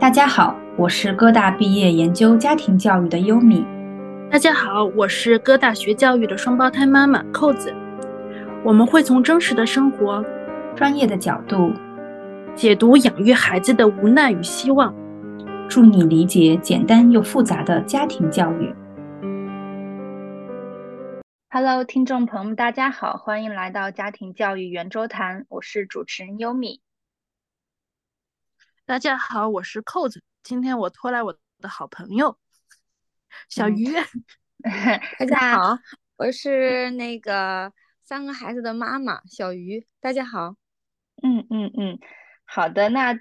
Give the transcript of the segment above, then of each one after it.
大家好，我是哥大毕业研究家庭教育的优米。大家好，我是哥大学教育的双胞胎妈妈扣子。我们会从真实的生活、专业的角度解读养育孩子的无奈与希望，助你理解简单又复杂的家庭教育。Hello，听众朋友们，大家好，欢迎来到家庭教育圆桌谈，我是主持人优米。大家好，我是扣子。今天我拖来我的好朋友小鱼。大家好，我是那个三个孩子的妈妈小鱼。大家好。嗯嗯嗯，好的。那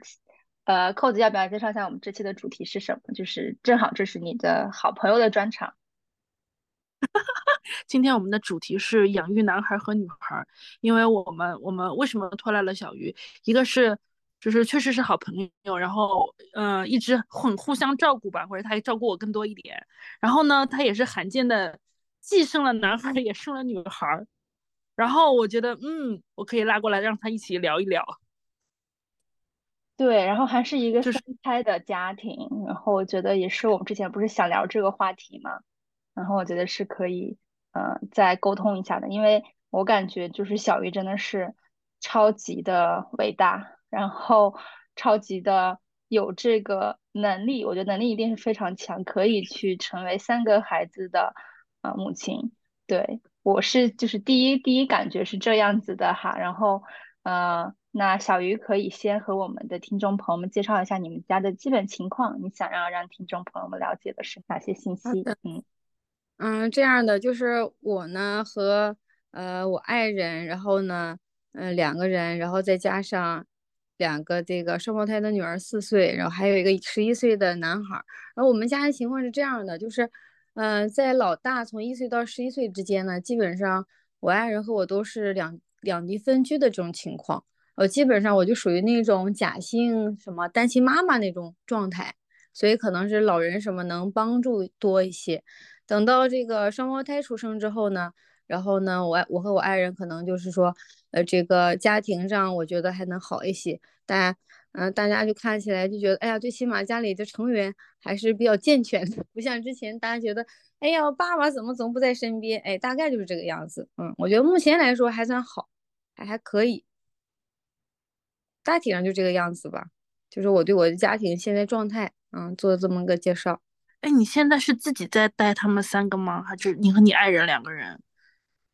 呃，扣子要不要介绍一下我们这期的主题是什么？就是正好这是你的好朋友的专场。今天我们的主题是养育男孩和女孩，因为我们我们为什么拖来了小鱼？一个是。就是确实是好朋友，然后嗯，一直很互相照顾吧，或者他也照顾我更多一点。然后呢，他也是罕见的既生了男孩也生了女孩。然后我觉得嗯，我可以拉过来让他一起聊一聊。对，然后还是一个分开的家庭，然后我觉得也是我们之前不是想聊这个话题嘛，然后我觉得是可以嗯再沟通一下的，因为我感觉就是小鱼真的是超级的伟大。然后超级的有这个能力，我觉得能力一定是非常强，可以去成为三个孩子的啊母亲。对我是就是第一第一感觉是这样子的哈。然后呃，那小鱼可以先和我们的听众朋友们介绍一下你们家的基本情况，你想要让听众朋友们了解的是哪些信息？嗯嗯，这样的就是我呢和呃我爱人，然后呢嗯两个人，然后再加上。两个这个双胞胎的女儿四岁，然后还有一个十一岁的男孩。然后我们家的情况是这样的，就是，嗯，在老大从一岁到十一岁之间呢，基本上我爱人和我都是两两地分居的这种情况。我基本上我就属于那种假性什么单亲妈妈那种状态，所以可能是老人什么能帮助多一些。等到这个双胞胎出生之后呢？然后呢，我我和我爱人可能就是说，呃，这个家庭上我觉得还能好一些。大家，嗯，大家就看起来就觉得，哎呀，最起码家里的成员还是比较健全的，不像之前大家觉得，哎呀，爸爸怎么总不在身边？哎，大概就是这个样子。嗯，我觉得目前来说还算好，还还可以，大体上就这个样子吧。就是我对我的家庭现在状态，嗯，做这么个介绍。哎，你现在是自己在带他们三个吗？还是你和你爱人两个人？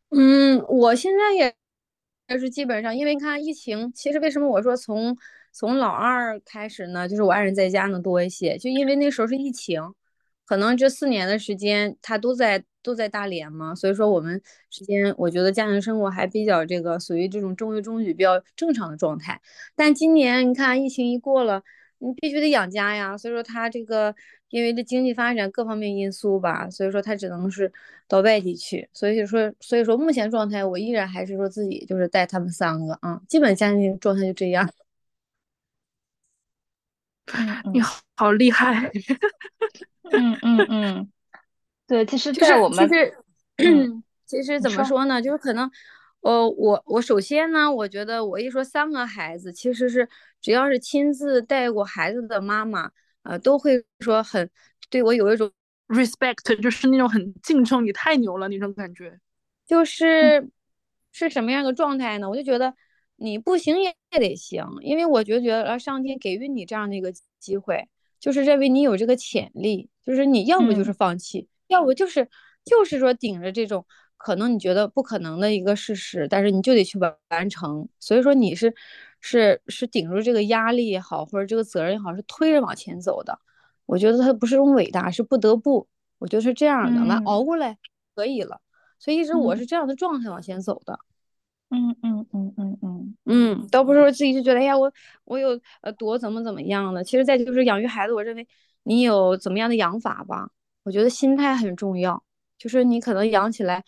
嗯，我现在也但是基本上，因为你看疫情，其实为什么我说从从老二开始呢？就是我爱人在家能多一些，就因为那时候是疫情，可能这四年的时间他都在都在大连嘛，所以说我们时间我觉得家庭生活还比较这个属于这种中规中矩、比较正常的状态。但今年你看疫情一过了。你必须得养家呀，所以说他这个因为这经济发展各方面因素吧，所以说他只能是到外地去。所以说，所以说目前状态我依然还是说自己就是带他们三个啊，基本家庭状态就这样。你好厉害！嗯嗯嗯，对，其实在我们 其实其实怎么说呢，就是可能。呃，我我首先呢，我觉得我一说三个孩子，其实是只要是亲自带过孩子的妈妈，呃，都会说很对我有一种 respect，就是那种很敬重你太牛了那种感觉。就是是什么样的状态呢？我就觉得你不行也也得行，因为我就觉得上天给予你这样的一个机会，就是认为你有这个潜力，就是你要不就是放弃，要不就是就是说顶着这种。可能你觉得不可能的一个事实，但是你就得去完完成。所以说你是是是顶住这个压力也好，或者这个责任也好，是推着往前走的。我觉得他不是种伟大，是不得不。我觉得是这样的，完熬过来可以了。所以一直我是这样的状态往前走的。嗯嗯嗯嗯嗯嗯，倒不是说自己就觉得哎呀我我有呃多怎么怎么样的。其实再就是养育孩子，我认为你有怎么样的养法吧。我觉得心态很重要。就是你可能养起来，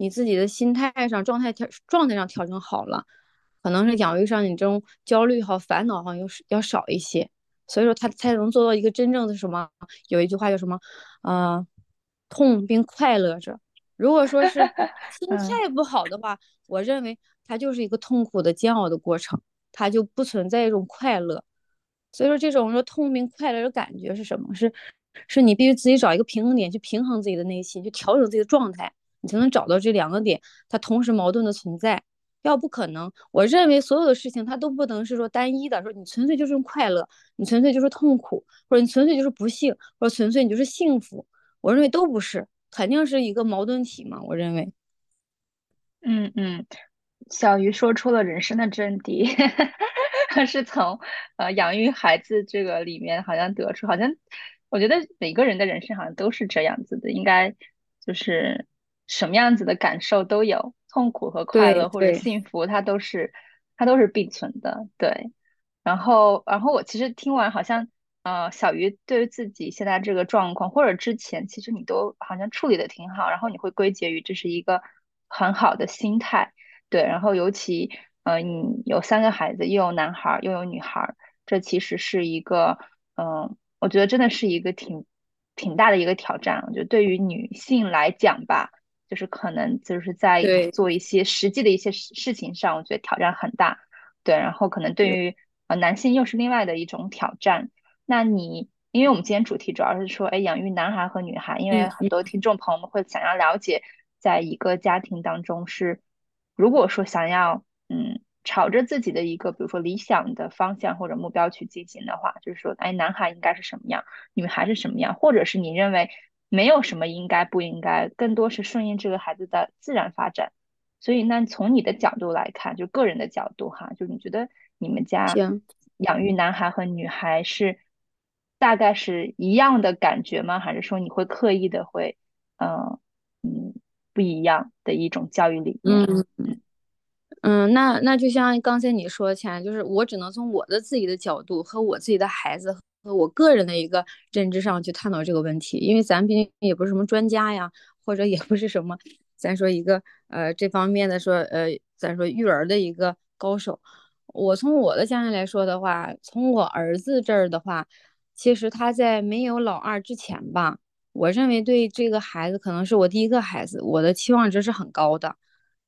你自己的心态上、状态调状态上调整好了，可能是养育上你这种焦虑好、烦恼好要要少一些，所以说他才能做到一个真正的什么？有一句话叫什么？呃，痛并快乐着。如果说是 心态不好的话，我认为它就是一个痛苦的煎熬的过程，它就不存在一种快乐。所以说这种说痛并快乐的感觉是什么？是是你必须自己找一个平衡点去平衡自己的内心，去调整自己的状态，你才能找到这两个点，它同时矛盾的存在。要不可能，我认为所有的事情它都不能是说单一的，说你纯粹就是快乐，你纯粹就是痛苦，或者你纯粹就是不幸，或者纯粹你就是幸福。我认为都不是，肯定是一个矛盾体嘛。我认为，嗯嗯，小鱼说出了人生的真谛，是从呃养育孩子这个里面好像得出，好像我觉得每个人的人生好像都是这样子的，应该就是什么样子的感受都有。痛苦和快乐或者幸福，它都是它都是并存的，对。然后，然后我其实听完，好像呃，小鱼对于自己现在这个状况，或者之前，其实你都好像处理的挺好。然后你会归结于这是一个很好的心态，对。然后尤其呃，你有三个孩子，又有男孩又有女孩，这其实是一个嗯，我觉得真的是一个挺挺大的一个挑战。我觉得对于女性来讲吧。就是可能就是在做一些实际的一些事事情上，我觉得挑战很大，对。然后可能对于呃男性又是另外的一种挑战。那你因为我们今天主题主要是说，哎，养育男孩和女孩，因为很多听众朋友们会想要了解，在一个家庭当中是，如果说想要嗯朝着自己的一个比如说理想的方向或者目标去进行的话，就是说，哎，男孩应该是什么样，女孩是什么样，或者是你认为。没有什么应该不应该，更多是顺应这个孩子的自然发展。所以，那从你的角度来看，就个人的角度哈，就你觉得你们家养育男孩和女孩是大概是一样的感觉吗？还是说你会刻意的会，嗯嗯不一样的一种教育理念？嗯嗯嗯，那那就像刚才你说，前就是我只能从我的自己的角度和我自己的孩子。和我个人的一个认知上去探讨这个问题，因为咱毕竟也不是什么专家呀，或者也不是什么，咱说一个呃这方面的说呃咱说育儿的一个高手。我从我的家庭来说的话，从我儿子这儿的话，其实他在没有老二之前吧，我认为对这个孩子可能是我第一个孩子，我的期望值是很高的，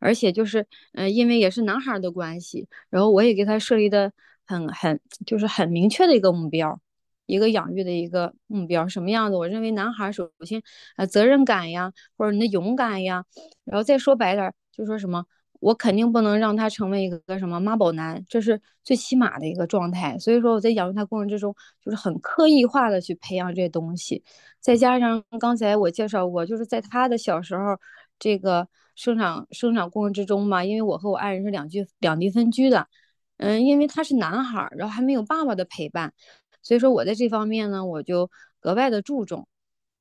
而且就是嗯因为也是男孩的关系，然后我也给他设立的很很就是很明确的一个目标。一个养育的一个目标什么样子？我认为男孩首先啊责任感呀，或者你的勇敢呀，然后再说白点，就说什么，我肯定不能让他成为一个什么妈宝男，这是最起码的一个状态。所以说我在养育他过程之中，就是很刻意化的去培养这些东西，再加上刚才我介绍过，就是在他的小时候这个生长生长过程之中嘛，因为我和我爱人是两居两地分居的，嗯，因为他是男孩，然后还没有爸爸的陪伴。所以说，我在这方面呢，我就格外的注重，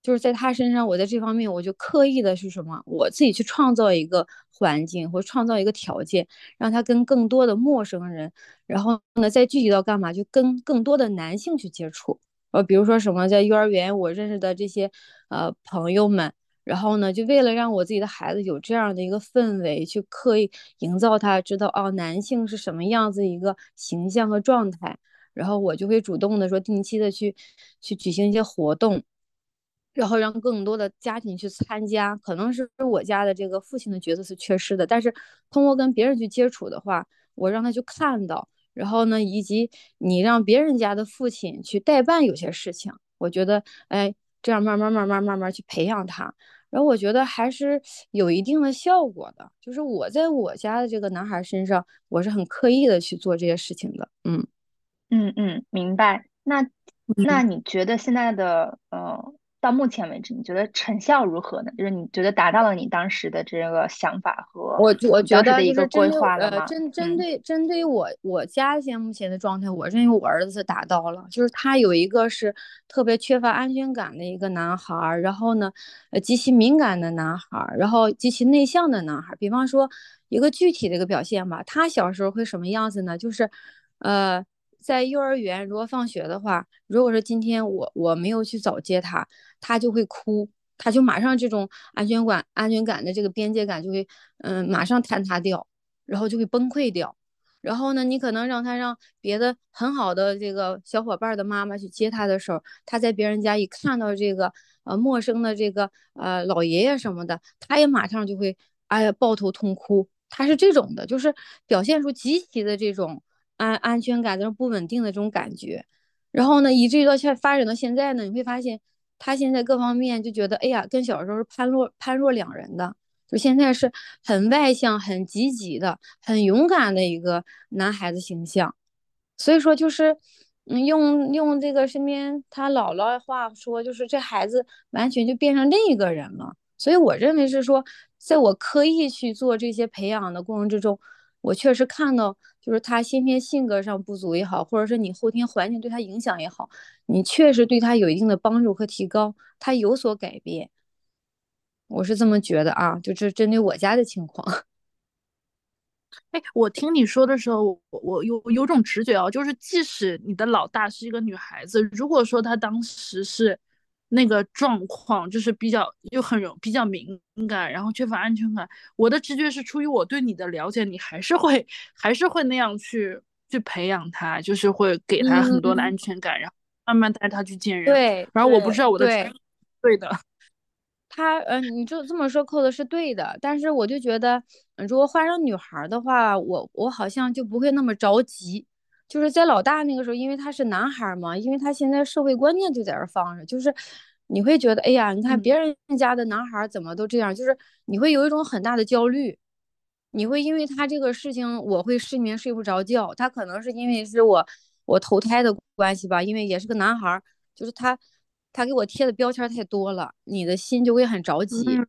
就是在他身上，我在这方面我就刻意的是什么，我自己去创造一个环境或创造一个条件，让他跟更多的陌生人，然后呢，再具体到干嘛，就跟更多的男性去接触。呃，比如说什么，在幼儿园我认识的这些呃朋友们，然后呢，就为了让我自己的孩子有这样的一个氛围，去刻意营造他知道哦，男性是什么样子一个形象和状态。然后我就会主动的说，定期的去去举行一些活动，然后让更多的家庭去参加。可能是我家的这个父亲的角色是缺失的，但是通过跟别人去接触的话，我让他去看到，然后呢，以及你让别人家的父亲去代办有些事情，我觉得，哎，这样慢慢慢慢慢慢去培养他，然后我觉得还是有一定的效果的。就是我在我家的这个男孩身上，我是很刻意的去做这些事情的，嗯。嗯嗯，明白。那那你觉得现在的呃，到目前为止，你觉得成效如何呢？就是你觉得达到了你当时的这个想法和我我觉得一个规划了吗？针针对针对我我家现在目前的状态，我认为我儿子是达到了，就是他有一个是特别缺乏安全感的一个男孩儿，然后呢，呃，极其敏感的男孩儿，然后极其内向的男孩儿。比方说一个具体的一个表现吧，他小时候会什么样子呢？就是呃。在幼儿园，如果放学的话，如果说今天我我没有去早接他，他就会哭，他就马上这种安全感、安全感的这个边界感就会，嗯，马上坍塌掉，然后就会崩溃掉。然后呢，你可能让他让别的很好的这个小伙伴的妈妈去接他的时候，他在别人家一看到这个呃陌生的这个呃老爷爷什么的，他也马上就会哎呀抱头痛哭。他是这种的，就是表现出极其的这种。安安全感这种不稳定的这种感觉，然后呢，以至于到现发展到现在呢，你会发现他现在各方面就觉得，哎呀，跟小时候是判若判若两人的。就现在是很外向、很积极的、很勇敢的一个男孩子形象。所以说，就是嗯，用用这个身边他姥姥的话说，就是这孩子完全就变成另一个人了。所以我认为是说，在我刻意去做这些培养的过程之中，我确实看到。就是他先天性格上不足也好，或者是你后天环境对他影响也好，你确实对他有一定的帮助和提高，他有所改变。我是这么觉得啊，就是针对我家的情况。哎，我听你说的时候，我我有有种直觉啊，就是即使你的老大是一个女孩子，如果说她当时是。那个状况就是比较又很容比较敏感，然后缺乏安全感。我的直觉是出于我对你的了解，你还是会还是会那样去去培养他，就是会给他很多的安全感，然后慢慢带他去见人。对，然后我不知道我的对的。他嗯，你就这么说扣的是对的，但是我就觉得，如果换成女孩的话，我我好像就不会那么着急。就是在老大那个时候，因为他是男孩嘛，因为他现在社会观念就在这放着，就是你会觉得，哎呀，你看别人家的男孩怎么都这样，就是你会有一种很大的焦虑，你会因为他这个事情，我会失眠睡不着觉。他可能是因为是我我投胎的关系吧，因为也是个男孩，就是他他给我贴的标签太多了，你的心就会很着急。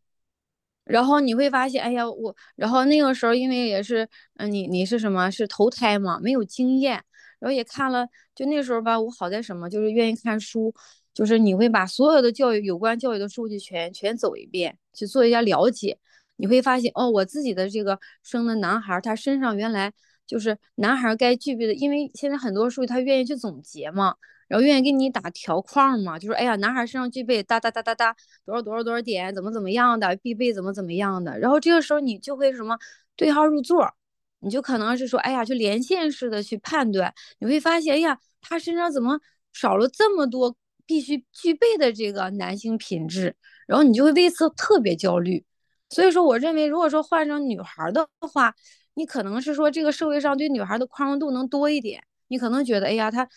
然后你会发现，哎呀，我，然后那个时候因为也是，嗯，你你是什么？是投胎嘛，没有经验。然后也看了，就那时候吧，我好在什么，就是愿意看书，就是你会把所有的教育有关教育的数据全全走一遍，去做一下了解，你会发现哦，我自己的这个生的男孩，他身上原来就是男孩该具备的，因为现在很多数据他愿意去总结嘛，然后愿意给你打条框嘛，就是哎呀，男孩身上具备哒哒哒哒哒多少多少多少点，怎么怎么样的必备怎么怎么样的，然后这个时候你就会什么对号入座。你就可能是说，哎呀，就连线式的去判断，你会发现，哎呀，他身上怎么少了这么多必须具备的这个男性品质，然后你就会为此特别焦虑。所以说，我认为，如果说换成女孩的话，你可能是说这个社会上对女孩的宽容度能多一点，你可能觉得，哎呀，他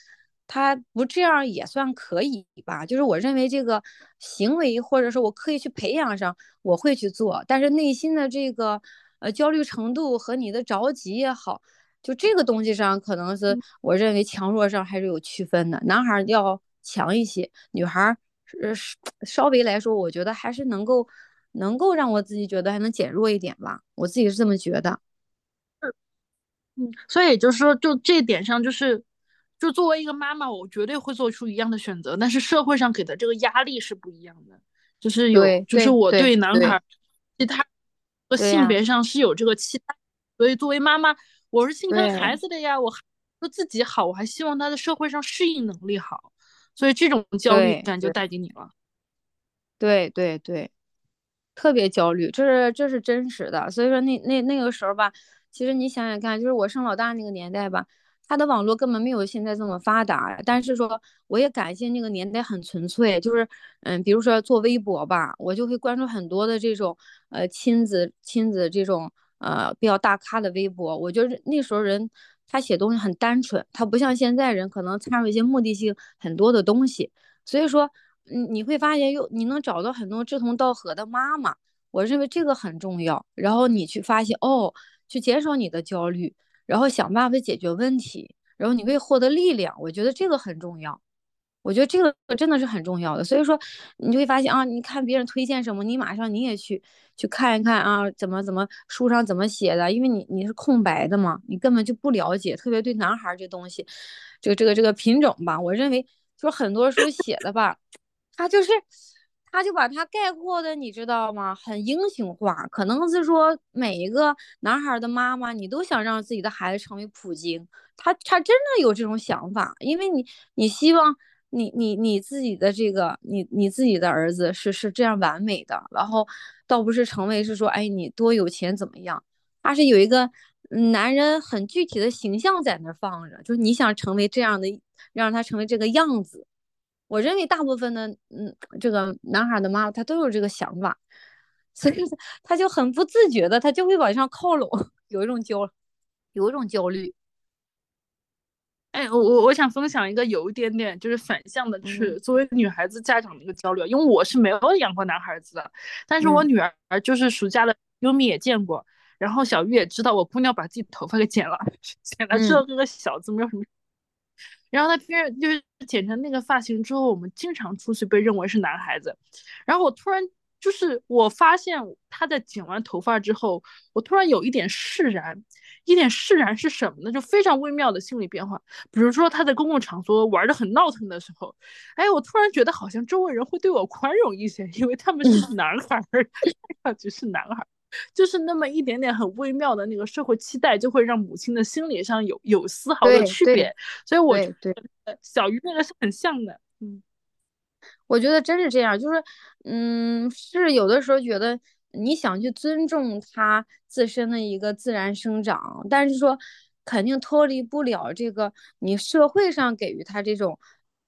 他不这样也算可以吧？就是我认为这个行为或者说我刻意去培养上，我会去做，但是内心的这个。呃，焦虑程度和你的着急也好，就这个东西上，可能是我认为强弱上还是有区分的。男孩要强一些，女孩呃稍微来说，我觉得还是能够能够让我自己觉得还能减弱一点吧。我自己是这么觉得。嗯，所以就是说，就这一点上，就是就作为一个妈妈，我绝对会做出一样的选择。但是社会上给的这个压力是不一样的，就是有，就是我对男孩其他。和性别上是有这个期待，所以作为妈妈，我是心疼孩子的呀。我说自己好，我还希望他在社会上适应能力好，所以这种焦虑感就带给你了。对对对，特别焦虑，这是这是真实的。所以说那那那个时候吧，其实你想想看，就是我生老大那个年代吧。他的网络根本没有现在这么发达，但是说我也感谢那个年代很纯粹，就是嗯，比如说做微博吧，我就会关注很多的这种呃亲子亲子这种呃比较大咖的微博。我觉得那时候人他写东西很单纯，他不像现在人可能掺入一些目的性很多的东西。所以说，嗯，你会发现又你能找到很多志同道合的妈妈，我认为这个很重要。然后你去发现哦，去减少你的焦虑。然后想办法解决问题，然后你可以获得力量。我觉得这个很重要，我觉得这个真的是很重要的。所以说，你就会发现啊，你看别人推荐什么，你马上你也去去看一看啊，怎么怎么书上怎么写的，因为你你是空白的嘛，你根本就不了解。特别对男孩这东西，这个这个这个品种吧，我认为就是很多书写的吧，他就是。他就把他概括的，你知道吗？很英雄化，可能是说每一个男孩的妈妈，你都想让自己的孩子成为普京。他他真的有这种想法，因为你你希望你你你自己的这个你你自己的儿子是是这样完美的，然后倒不是成为是说哎你多有钱怎么样，他是有一个男人很具体的形象在那放着，就是你想成为这样的，让他成为这个样子。我认为大部分的，嗯，这个男孩的妈妈他都有这个想法，所以他就很不自觉的，他就会往上靠拢，有一种焦，有一种焦虑。哎，我我我想分享一个有一点点就是反向的，就是作为女孩子家长的一个焦虑，因为我是没有养过男孩子的，但是我女儿就是暑假的优米也见过，然后小玉也知道我姑娘把自己头发给剪了，剪了之后跟个小子没有什么，然后他偏就是剪成那个发型之后，我们经常出去被认为是男孩子，然后我突然。就是我发现他在剪完头发之后，我突然有一点释然，一点释然是什么呢？就非常微妙的心理变化。比如说他在公共场所玩的很闹腾的时候，哎，我突然觉得好像周围人会对我宽容一些，因为他们是男孩儿，上去是男孩儿，就是那么一点点很微妙的那个社会期待，就会让母亲的心理上有有丝毫的区别。所以我觉得小鱼那个是很像的，嗯。我觉得真是这样，就是，嗯，是有的时候觉得你想去尊重他自身的一个自然生长，但是说肯定脱离不了这个你社会上给予他这种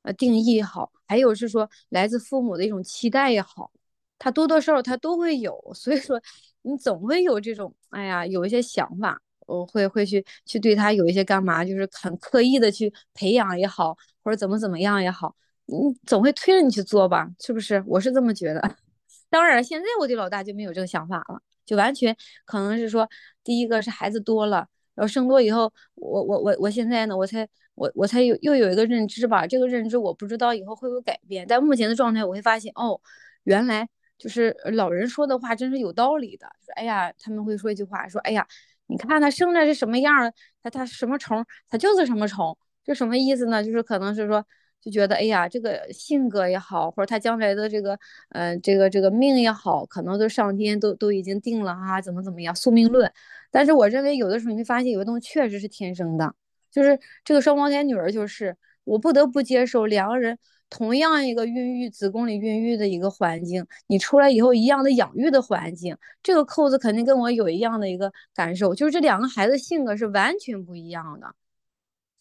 呃定义也好，还有是说来自父母的一种期待也好，他多多少少他都会有，所以说你总会有这种，哎呀，有一些想法，我会会去去对他有一些干嘛，就是很刻意的去培养也好，或者怎么怎么样也好。你总会推着你去做吧，是不是？我是这么觉得。当然，现在我对老大就没有这个想法了，就完全可能是说，第一个是孩子多了，然后生多以后，我我我我现在呢，我才我我才有又有一个认知吧，这个认知我不知道以后会不会改变。但目前的状态，我会发现哦，原来就是老人说的话真是有道理的。说哎呀，他们会说一句话，说哎呀，你看他生的是什么样，他他什么虫，他就是什么虫，这什么意思呢？就是可能是说。就觉得哎呀，这个性格也好，或者他将来的这个，呃，这个这个命也好，可能都上天都都已经定了哈，怎么怎么样，宿命论。但是我认为有的时候你会发现，有的东西确实是天生的，就是这个双胞胎女儿，就是我不得不接受两个人同样一个孕育子宫里孕育的一个环境，你出来以后一样的养育的环境，这个扣子肯定跟我有一样的一个感受，就是这两个孩子性格是完全不一样的，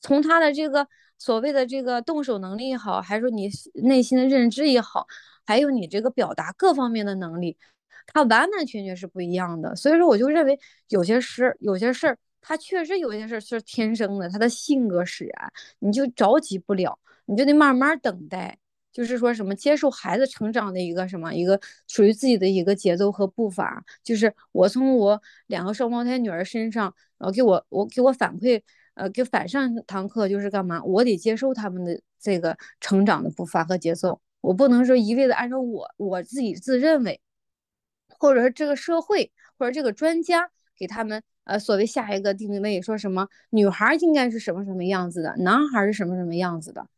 从他的这个。所谓的这个动手能力也好，还是说你内心的认知也好，还有你这个表达各方面的能力，他完完全全是不一样的。所以说，我就认为有些事，有些事儿，他确实有些事儿是天生的，他的性格使然，你就着急不了，你就得慢慢等待，就是说什么接受孩子成长的一个什么一个属于自己的一个节奏和步伐。就是我从我两个双胞胎女儿身上，然后给我我给我反馈。呃，给反上堂课就是干嘛？我得接受他们的这个成长的步伐和节奏，我不能说一味的按照我我自己自认为，或者是这个社会或者这个专家给他们呃所谓下一个定位，说什么女孩应该是什么什么样子的，男孩是什么什么样子的。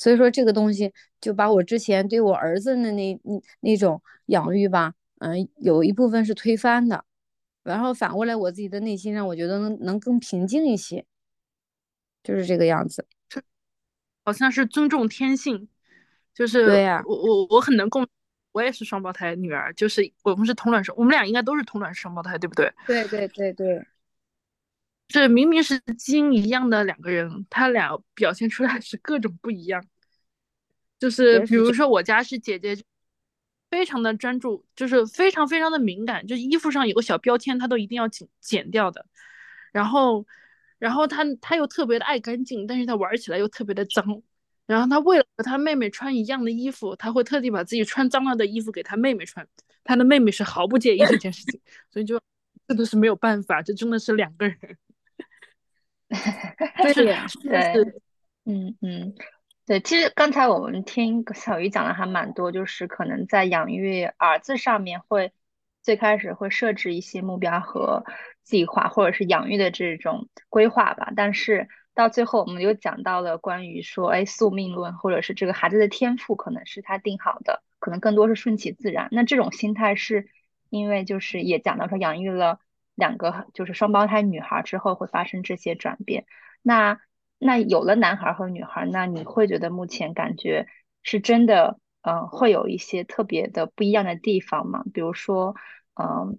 所以说这个东西就把我之前对我儿子的那那那种养育吧，嗯，有一部分是推翻的，然后反过来我自己的内心让，我觉得能能更平静一些。就是这个样子，好像是尊重天性，就是对呀，我我我很能共，我也是双胞胎女儿，就是我们是同卵生，我们俩应该都是同卵双胞胎，对不对？对对对对，这明明是基因一样的两个人，他俩表现出来是各种不一样，就是比如说我家是姐姐，非常的专注，就是非常非常的敏感，就衣服上有个小标签，她都一定要剪剪掉的，然后。然后她她又特别的爱干净，但是她玩起来又特别的脏。然后她为了和她妹妹穿一样的衣服，她会特地把自己穿脏了的衣服给她妹妹穿。她的妹妹是毫不介意这件事情，所以就这都是没有办法，这真的是两个人。对对，嗯嗯，对。其实刚才我们听小鱼讲的还蛮多，就是可能在养育儿子上面会最开始会设置一些目标和。计划或者是养育的这种规划吧，但是到最后我们又讲到了关于说，哎，宿命论，或者是这个孩子的天赋可能是他定好的，可能更多是顺其自然。那这种心态是因为就是也讲到说养育了两个就是双胞胎女孩之后会发生这些转变。那那有了男孩和女孩，那你会觉得目前感觉是真的，嗯，会有一些特别的不一样的地方吗？比如说，嗯。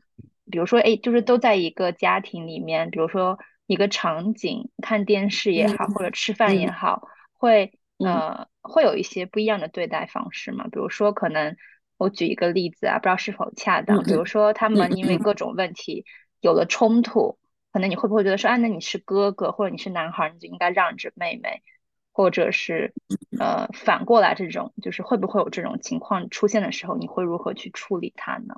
比如说，哎，就是都在一个家庭里面，比如说一个场景，看电视也好，或者吃饭也好，会呃会有一些不一样的对待方式吗？比如说，可能我举一个例子啊，不知道是否恰当。比如说，他们因为各种问题有了冲突，可能你会不会觉得说，啊，那你是哥哥或者你是男孩，你就应该让着妹妹，或者是呃反过来这种，就是会不会有这种情况出现的时候，你会如何去处理它呢？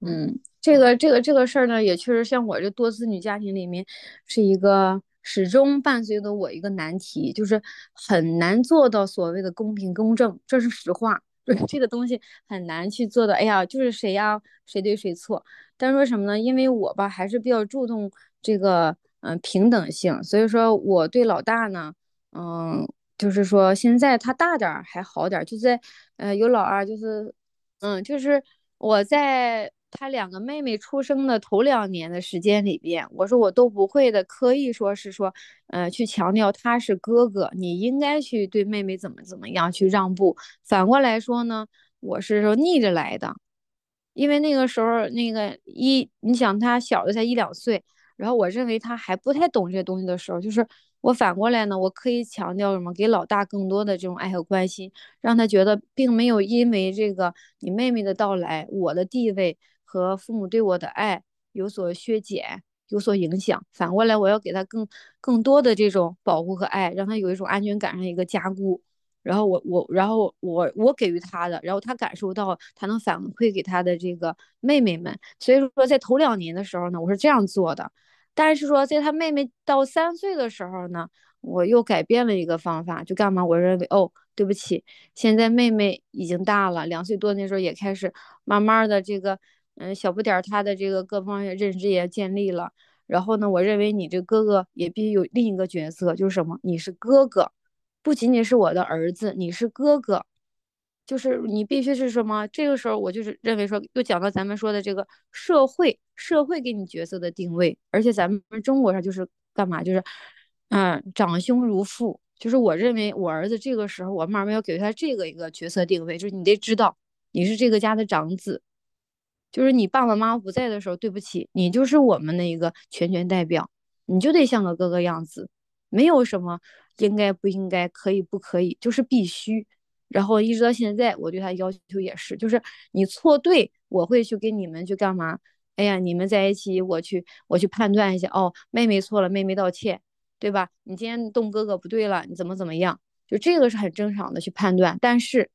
嗯，这个这个这个事儿呢，也确实像我这多子女家庭里面是一个始终伴随着我一个难题，就是很难做到所谓的公平公正，这是实话。对这个东西很难去做到。哎呀，就是谁呀，谁对谁错。但说什么呢？因为我吧还是比较注重这个嗯平等性，所以说我对老大呢，嗯，就是说现在他大点儿还好点儿，就在呃有老二，就是嗯就是我在。他两个妹妹出生的头两年的时间里边，我说我都不会的，刻意说是说，呃，去强调他是哥哥，你应该去对妹妹怎么怎么样去让步。反过来说呢，我是说逆着来的，因为那个时候那个一，你想他小的才一两岁，然后我认为他还不太懂这些东西的时候，就是。我反过来呢，我可以强调什么？给老大更多的这种爱和关心，让他觉得并没有因为这个你妹妹的到来，我的地位和父母对我的爱有所削减，有所影响。反过来，我要给他更更多的这种保护和爱，让他有一种安全感上一个加固。然后我我然后我我给予他的，然后他感受到，他能反馈给他的这个妹妹们。所以说，在头两年的时候呢，我是这样做的。但是说，在他妹妹到三岁的时候呢，我又改变了一个方法，就干嘛？我认为，哦，对不起，现在妹妹已经大了，两岁多那时候也开始慢慢的这个，嗯，小不点儿，他的这个各方面认知也建立了。然后呢，我认为你这哥哥也必须有另一个角色，就是什么？你是哥哥，不仅仅是我的儿子，你是哥哥。就是你必须是什么？这个时候我就是认为说，又讲到咱们说的这个社会，社会给你角色的定位，而且咱们中国上就是干嘛？就是，嗯，长兄如父。就是我认为我儿子这个时候，我慢慢要给他这个一个角色定位，就是你得知道你是这个家的长子，就是你爸爸妈妈不在的时候，对不起，你就是我们的一个全权代表，你就得像个哥哥样子，没有什么应该不应该，可以不可以，就是必须。然后一直到现在，我对他要求也是，就是你错对，我会去跟你们去干嘛？哎呀，你们在一起，我去我去判断一下。哦，妹妹错了，妹妹道歉，对吧？你今天动哥哥不对了，你怎么怎么样？就这个是很正常的去判断。但是，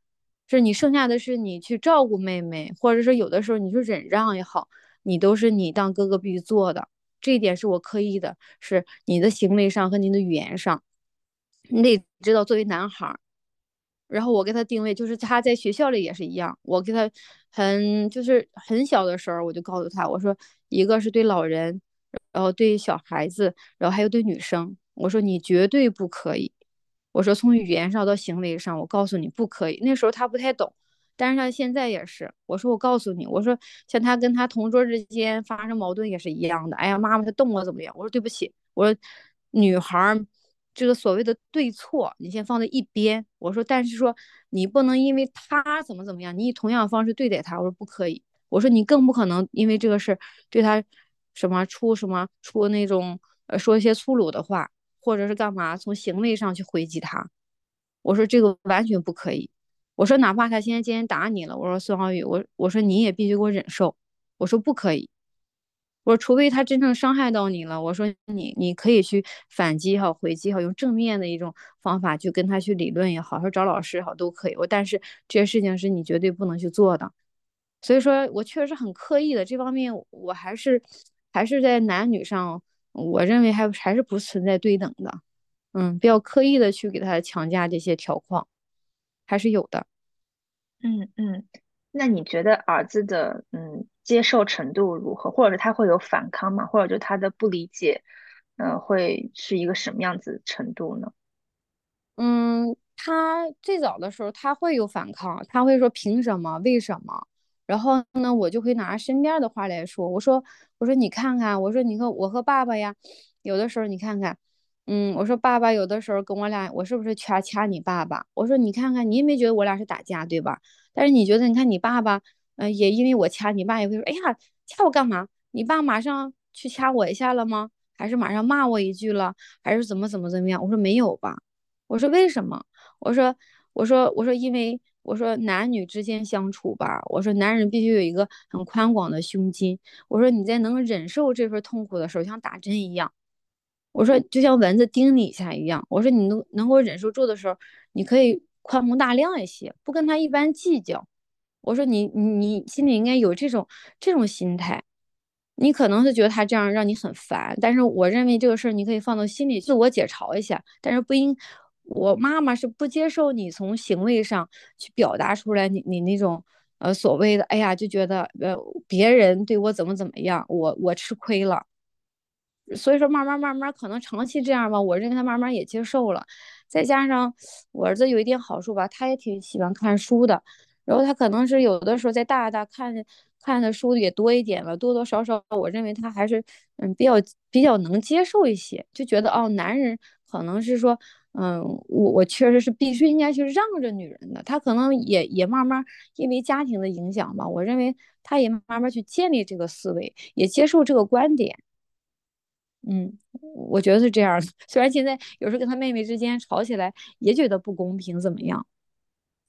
是你剩下的是你去照顾妹妹，或者说有的时候你说忍让也好，你都是你当哥哥必须做的。这一点是我刻意的，是你的行为上和你的语言上，你得知道作为男孩儿。然后我给他定位，就是他在学校里也是一样。我给他很就是很小的时候，我就告诉他，我说一个是对老人，然后对小孩子，然后还有对女生，我说你绝对不可以。我说从语言上到行为上，我告诉你不可以。那时候他不太懂，但是他现在也是。我说我告诉你，我说像他跟他同桌之间发生矛盾也是一样的。哎呀，妈妈他动我怎么样？我说对不起，我说女孩儿。这个所谓的对错，你先放在一边。我说，但是说你不能因为他怎么怎么样，你以同样的方式对待他。我说不可以。我说你更不可能因为这个事儿对他什么出什么出那种呃说一些粗鲁的话，或者是干嘛从行为上去回击他。我说这个完全不可以。我说哪怕他现在今天打你了，我说孙浩宇，我我说你也必须给我忍受。我说不可以。我说，除非他真正伤害到你了，我说你你可以去反击也好，回击也好，用正面的一种方法去跟他去理论也好，说找老师也好都可以。我但是这些事情是你绝对不能去做的，所以说我确实很刻意的这方面，我还是还是在男女上，我认为还还是不存在对等的，嗯，不要刻意的去给他强加这些条框，还是有的。嗯嗯，那你觉得儿子的嗯？接受程度如何，或者是他会有反抗吗？或者就他的不理解，嗯，会是一个什么样子程度呢？嗯，他最早的时候他会有反抗，他会说凭什么？为什么？然后呢，我就会拿身边的话来说，我说，我说你看看，我说你和我和爸爸呀，有的时候你看看，嗯，我说爸爸有的时候跟我俩，我是不是掐掐你爸爸？我说你看看，你也没觉得我俩是打架对吧？但是你觉得，你看你爸爸。嗯，也因为我掐你爸，也会说，哎呀，掐我干嘛？你爸马上去掐我一下了吗？还是马上骂我一句了？还是怎么怎么怎么样？我说没有吧。我说为什么？我说我说我说因为我说男女之间相处吧，我说男人必须有一个很宽广的胸襟。我说你在能忍受这份痛苦的时候，像打针一样。我说就像蚊子叮你一下一样。我说你能能够忍受住的时候，你可以宽宏大量一些，不跟他一般计较。我说你你你心里应该有这种这种心态。你可能是觉得他这样让你很烦，但是我认为这个事儿你可以放到心里自我解嘲一下，但是不应。我妈妈是不接受你从行为上去表达出来，你你那种呃所谓的哎呀，就觉得呃别人对我怎么怎么样，我我吃亏了。所以说慢慢慢慢可能长期这样吧，我认为他慢慢也接受了。再加上我儿子有一点好处吧，他也挺喜欢看书的，然后他可能是有的时候在大大看看的书也多一点了，多多少少我认为他还是嗯比较比较能接受一些，就觉得哦男人可能是说。嗯，我我确实是必须应该去让着女人的，他可能也也慢慢因为家庭的影响吧，我认为他也慢慢去建立这个思维，也接受这个观点。嗯，我觉得是这样。虽然现在有时候跟他妹妹之间吵起来，也觉得不公平，怎么样？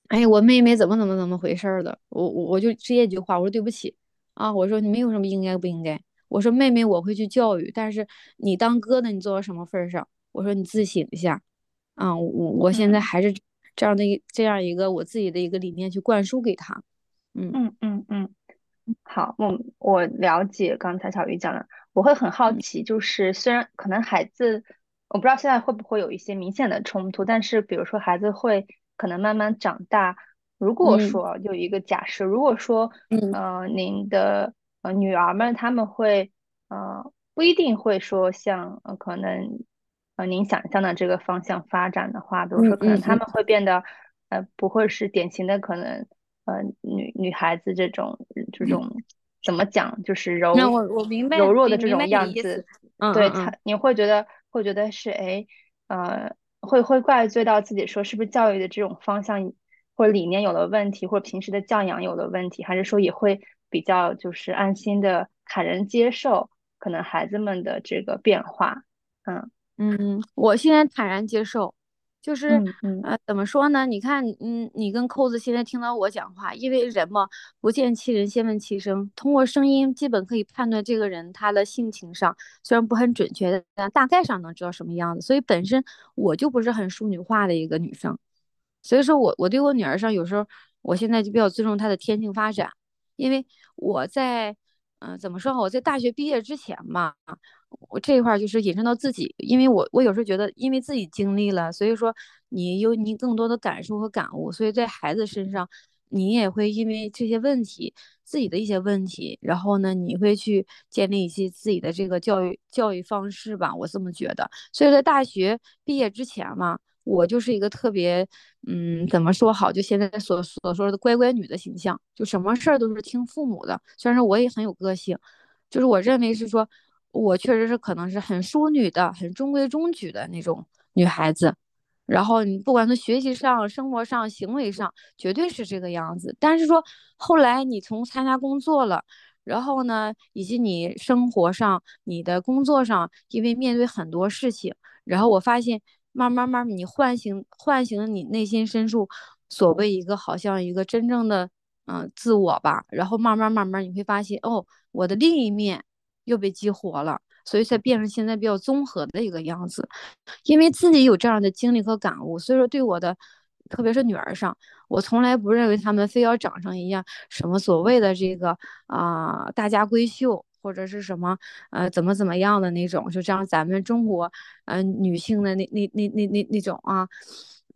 哎，我妹妹怎么怎么怎么回事的？我我我就直接一句话，我说对不起啊，我说你没有什么应该不应该，我说妹妹我会去教育，但是你当哥的你做到什么份上？我说你自省一下。啊，我我现在还是这样的一这样一个我自己的一个理念去灌输给他，嗯。嗯嗯嗯，好，我我了解刚才小鱼讲的，我会很好奇，就是虽然可能孩子，我不知道现在会不会有一些明显的冲突，但是比如说孩子会可能慢慢长大，如果说有一个假设，如果说，嗯，您的呃女儿们他们会，呃，不一定会说像呃可能。呃，您想象的这个方向发展的话，比如说可能他们会变得，呃，不会是典型的可能，呃，女女孩子这种这种怎么讲，就是柔我我明白柔弱的这种样子，对他你会觉得会觉得是哎，呃，会会怪罪到自己说是不是教育的这种方向或者理念有了问题，或者平时的教养有了问题，还是说也会比较就是安心的坦然接受可能孩子们的这个变化，嗯。嗯，我现在坦然接受，就是呃，怎么说呢？你看，嗯，你跟扣子现在听到我讲话，因为人嘛，不见其人，先问其声。通过声音，基本可以判断这个人他的性情上，虽然不很准确，但大概上能知道什么样子。所以本身我就不是很淑女化的一个女生，所以说我我对我女儿上，有时候我现在就比较尊重她的天性发展，因为我在。嗯，怎么说？我在大学毕业之前嘛，我这一块就是引申到自己，因为我我有时候觉得，因为自己经历了，所以说你有你更多的感受和感悟，所以在孩子身上，你也会因为这些问题，自己的一些问题，然后呢，你会去建立一些自己的这个教育教育方式吧，我这么觉得。所以在大学毕业之前嘛。我就是一个特别，嗯，怎么说好？就现在所所说的乖乖女的形象，就什么事儿都是听父母的。虽然说我也很有个性，就是我认为是说，我确实是可能是很淑女的、很中规中矩的那种女孩子。然后你不管从学习上、生活上、行为上，绝对是这个样子。但是说后来你从参加工作了，然后呢，以及你生活上、你的工作上，因为面对很多事情，然后我发现。慢慢慢慢，你唤醒唤醒了你内心深处所谓一个好像一个真正的嗯自我吧，然后慢慢慢慢你会发现哦，我的另一面又被激活了，所以才变成现在比较综合的一个样子。因为自己有这样的经历和感悟，所以说对我的，特别是女儿上，我从来不认为他们非要长成一样什么所谓的这个啊大家闺秀。或者是什么呃怎么怎么样的那种，就这样咱们中国呃女性的那那那那那那种啊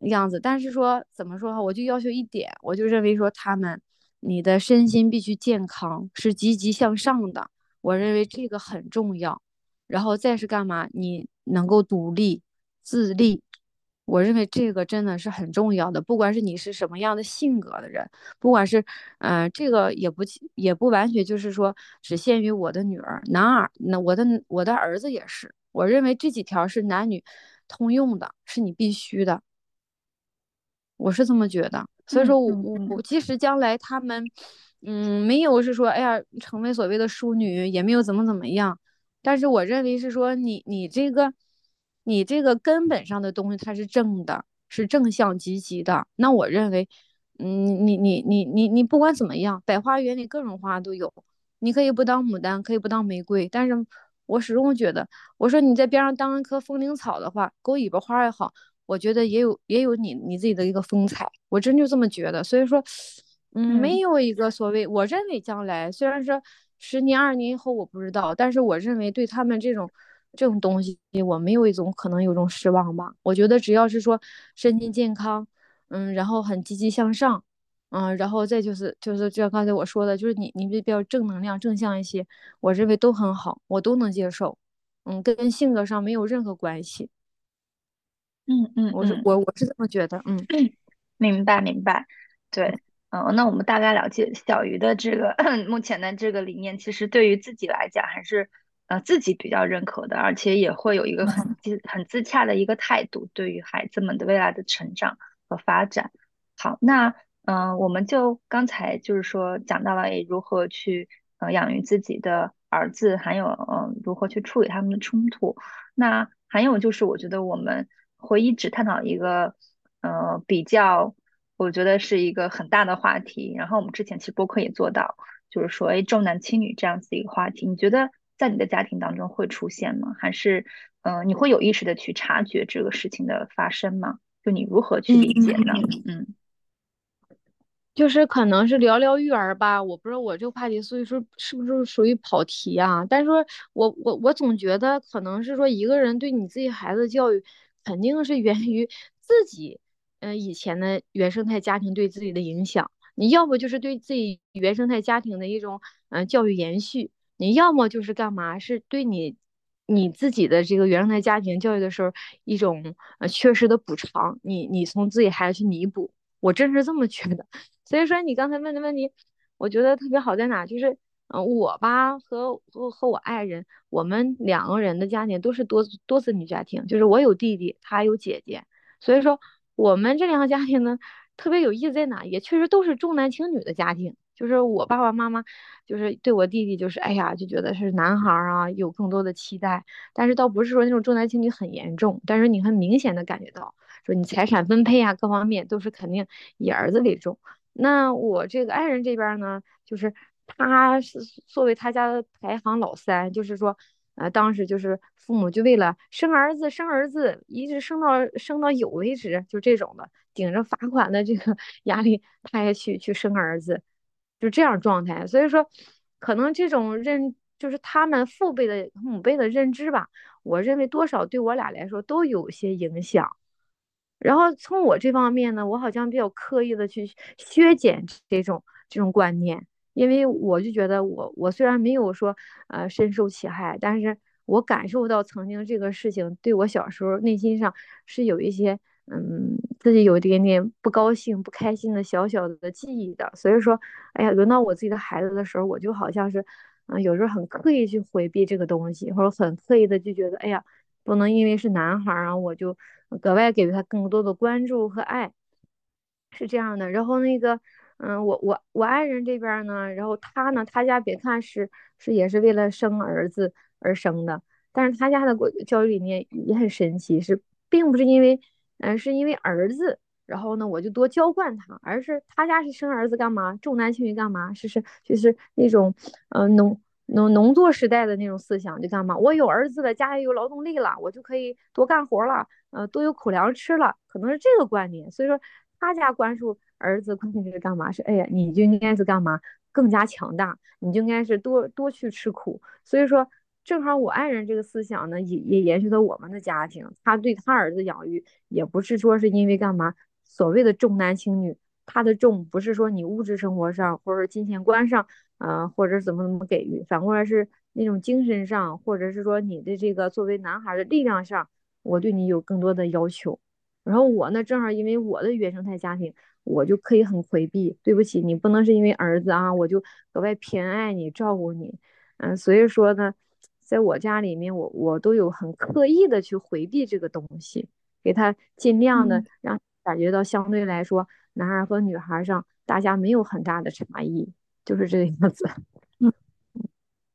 样子。但是说怎么说，我就要求一点，我就认为说他们你的身心必须健康，是积极向上的。我认为这个很重要。然后再是干嘛？你能够独立自立。我认为这个真的是很重要的，不管是你是什么样的性格的人，不管是，嗯，这个也不也不完全就是说只限于我的女儿，男儿，那我的我的儿子也是。我认为这几条是男女通用的，是你必须的。我是这么觉得，所以说我我我即使将来他们，嗯，没有是说，哎呀，成为所谓的淑女，也没有怎么怎么样，但是我认为是说你你这个。你这个根本上的东西它是正的，是正向积极的。那我认为，嗯，你你你你你不管怎么样，百花园里各种花都有，你可以不当牡丹，可以不当玫瑰，但是我始终觉得，我说你在边上当一棵风铃草的话，狗尾巴花也好，我觉得也有也有你你自己的一个风采，我真就这么觉得。所以说，嗯，没有一个所谓，我认为将来虽然说十年二十年以后我不知道，但是我认为对他们这种这种东西，我没有一种可能有种失望吧。我觉得只要是说身心健康。嗯，然后很积极向上，嗯，然后再就是就是就像刚才我说的，就是你你比较正能量正向一些，我认为都很好，我都能接受，嗯，跟性格上没有任何关系。嗯嗯，我是我我是这么觉得，嗯，明白明白，对，嗯，那我们大概了解小鱼的这个 目前的这个理念，其实对于自己来讲还是呃自己比较认可的，而且也会有一个很自很自洽的一个态度，对于孩子们的未来的成长。和发展，好，那嗯，我们就刚才就是说讲到了如何去呃养育自己的儿子，还有嗯如何去处理他们的冲突。那还有就是，我觉得我们会一直探讨一个呃比较，我觉得是一个很大的话题。然后我们之前其实播客也做到，就是说哎重男轻女这样子一个话题。你觉得在你的家庭当中会出现吗？还是嗯你会有意识的去察觉这个事情的发生吗？就你如何去理解呢？嗯，就是可能是聊聊育儿吧，我不知道我这个话题，所以说是不是属于跑题啊？但是说我我我总觉得可能是说一个人对你自己孩子教育，肯定是源于自己，嗯，以前的原生态家庭对自己的影响。你要不就是对自己原生态家庭的一种嗯教育延续，你要么就是干嘛是对你。你自己的这个原生态家庭教育的时候，一种呃缺失的补偿，你你从自己孩子去弥补，我真是这么觉得。所以说你刚才问的问题，我觉得特别好在哪，就是嗯我吧和和和我爱人，我们两个人的家庭都是多多子女家庭，就是我有弟弟，他有姐姐，所以说我们这两个家庭呢特别有意思在哪，也确实都是重男轻女的家庭。就是我爸爸妈妈，就是对我弟弟，就是哎呀，就觉得是男孩啊，有更多的期待。但是倒不是说那种重男轻女很严重，但是你很明显的感觉到，说你财产分配啊，各方面都是肯定以儿子为重。那我这个爱人这边呢，就是他是作为他家的排行老三，就是说，呃，当时就是父母就为了生儿子，生儿子，一直生到生到有为止，就这种的，顶着罚款的这个 压力，他也去去生儿子。就这样状态，所以说，可能这种认就是他们父辈的母辈的认知吧，我认为多少对我俩来说都有些影响。然后从我这方面呢，我好像比较刻意的去削减这种这种观念，因为我就觉得我我虽然没有说呃深受其害，但是我感受到曾经这个事情对我小时候内心上是有一些。嗯，自己有一点点不高兴、不开心的小小的记忆的，所以说，哎呀，轮到我自己的孩子的时候，我就好像是，嗯，有时候很刻意去回避这个东西，或者很刻意的就觉得，哎呀，不能因为是男孩啊，我就格外给予他更多的关注和爱，是这样的。然后那个，嗯，我我我爱人这边呢，然后他呢，他家别看是是也是为了生儿子而生的，但是他家的教育理念也很神奇，是并不是因为。嗯，是因为儿子，然后呢，我就多娇惯他，而是他家是生儿子干嘛，重男轻女干嘛，是是就是那种，呃，农农农作时代的那种思想，就干嘛，我有儿子了，家里有劳动力了，我就可以多干活了，呃，多有口粮吃了，可能是这个观念。所以说，他家关注儿子关键是干嘛？是哎呀，你就应该是干嘛，更加强大，你就应该是多多去吃苦。所以说。正好我爱人这个思想呢，也也延续到我们的家庭。他对他儿子养育，也不是说是因为干嘛，所谓的重男轻女。他的重不是说你物质生活上，或者金钱观上，呃，或者怎么怎么给予，反过来是那种精神上，或者是说你的这个作为男孩的力量上，我对你有更多的要求。然后我呢，正好因为我的原生态家庭，我就可以很回避。对不起，你不能是因为儿子啊，我就格外偏爱你，照顾你。嗯，所以说呢。在我家里面，我我都有很刻意的去回避这个东西，给他尽量的让感觉到相对来说，男孩和女孩上大家没有很大的差异，就是这个样子。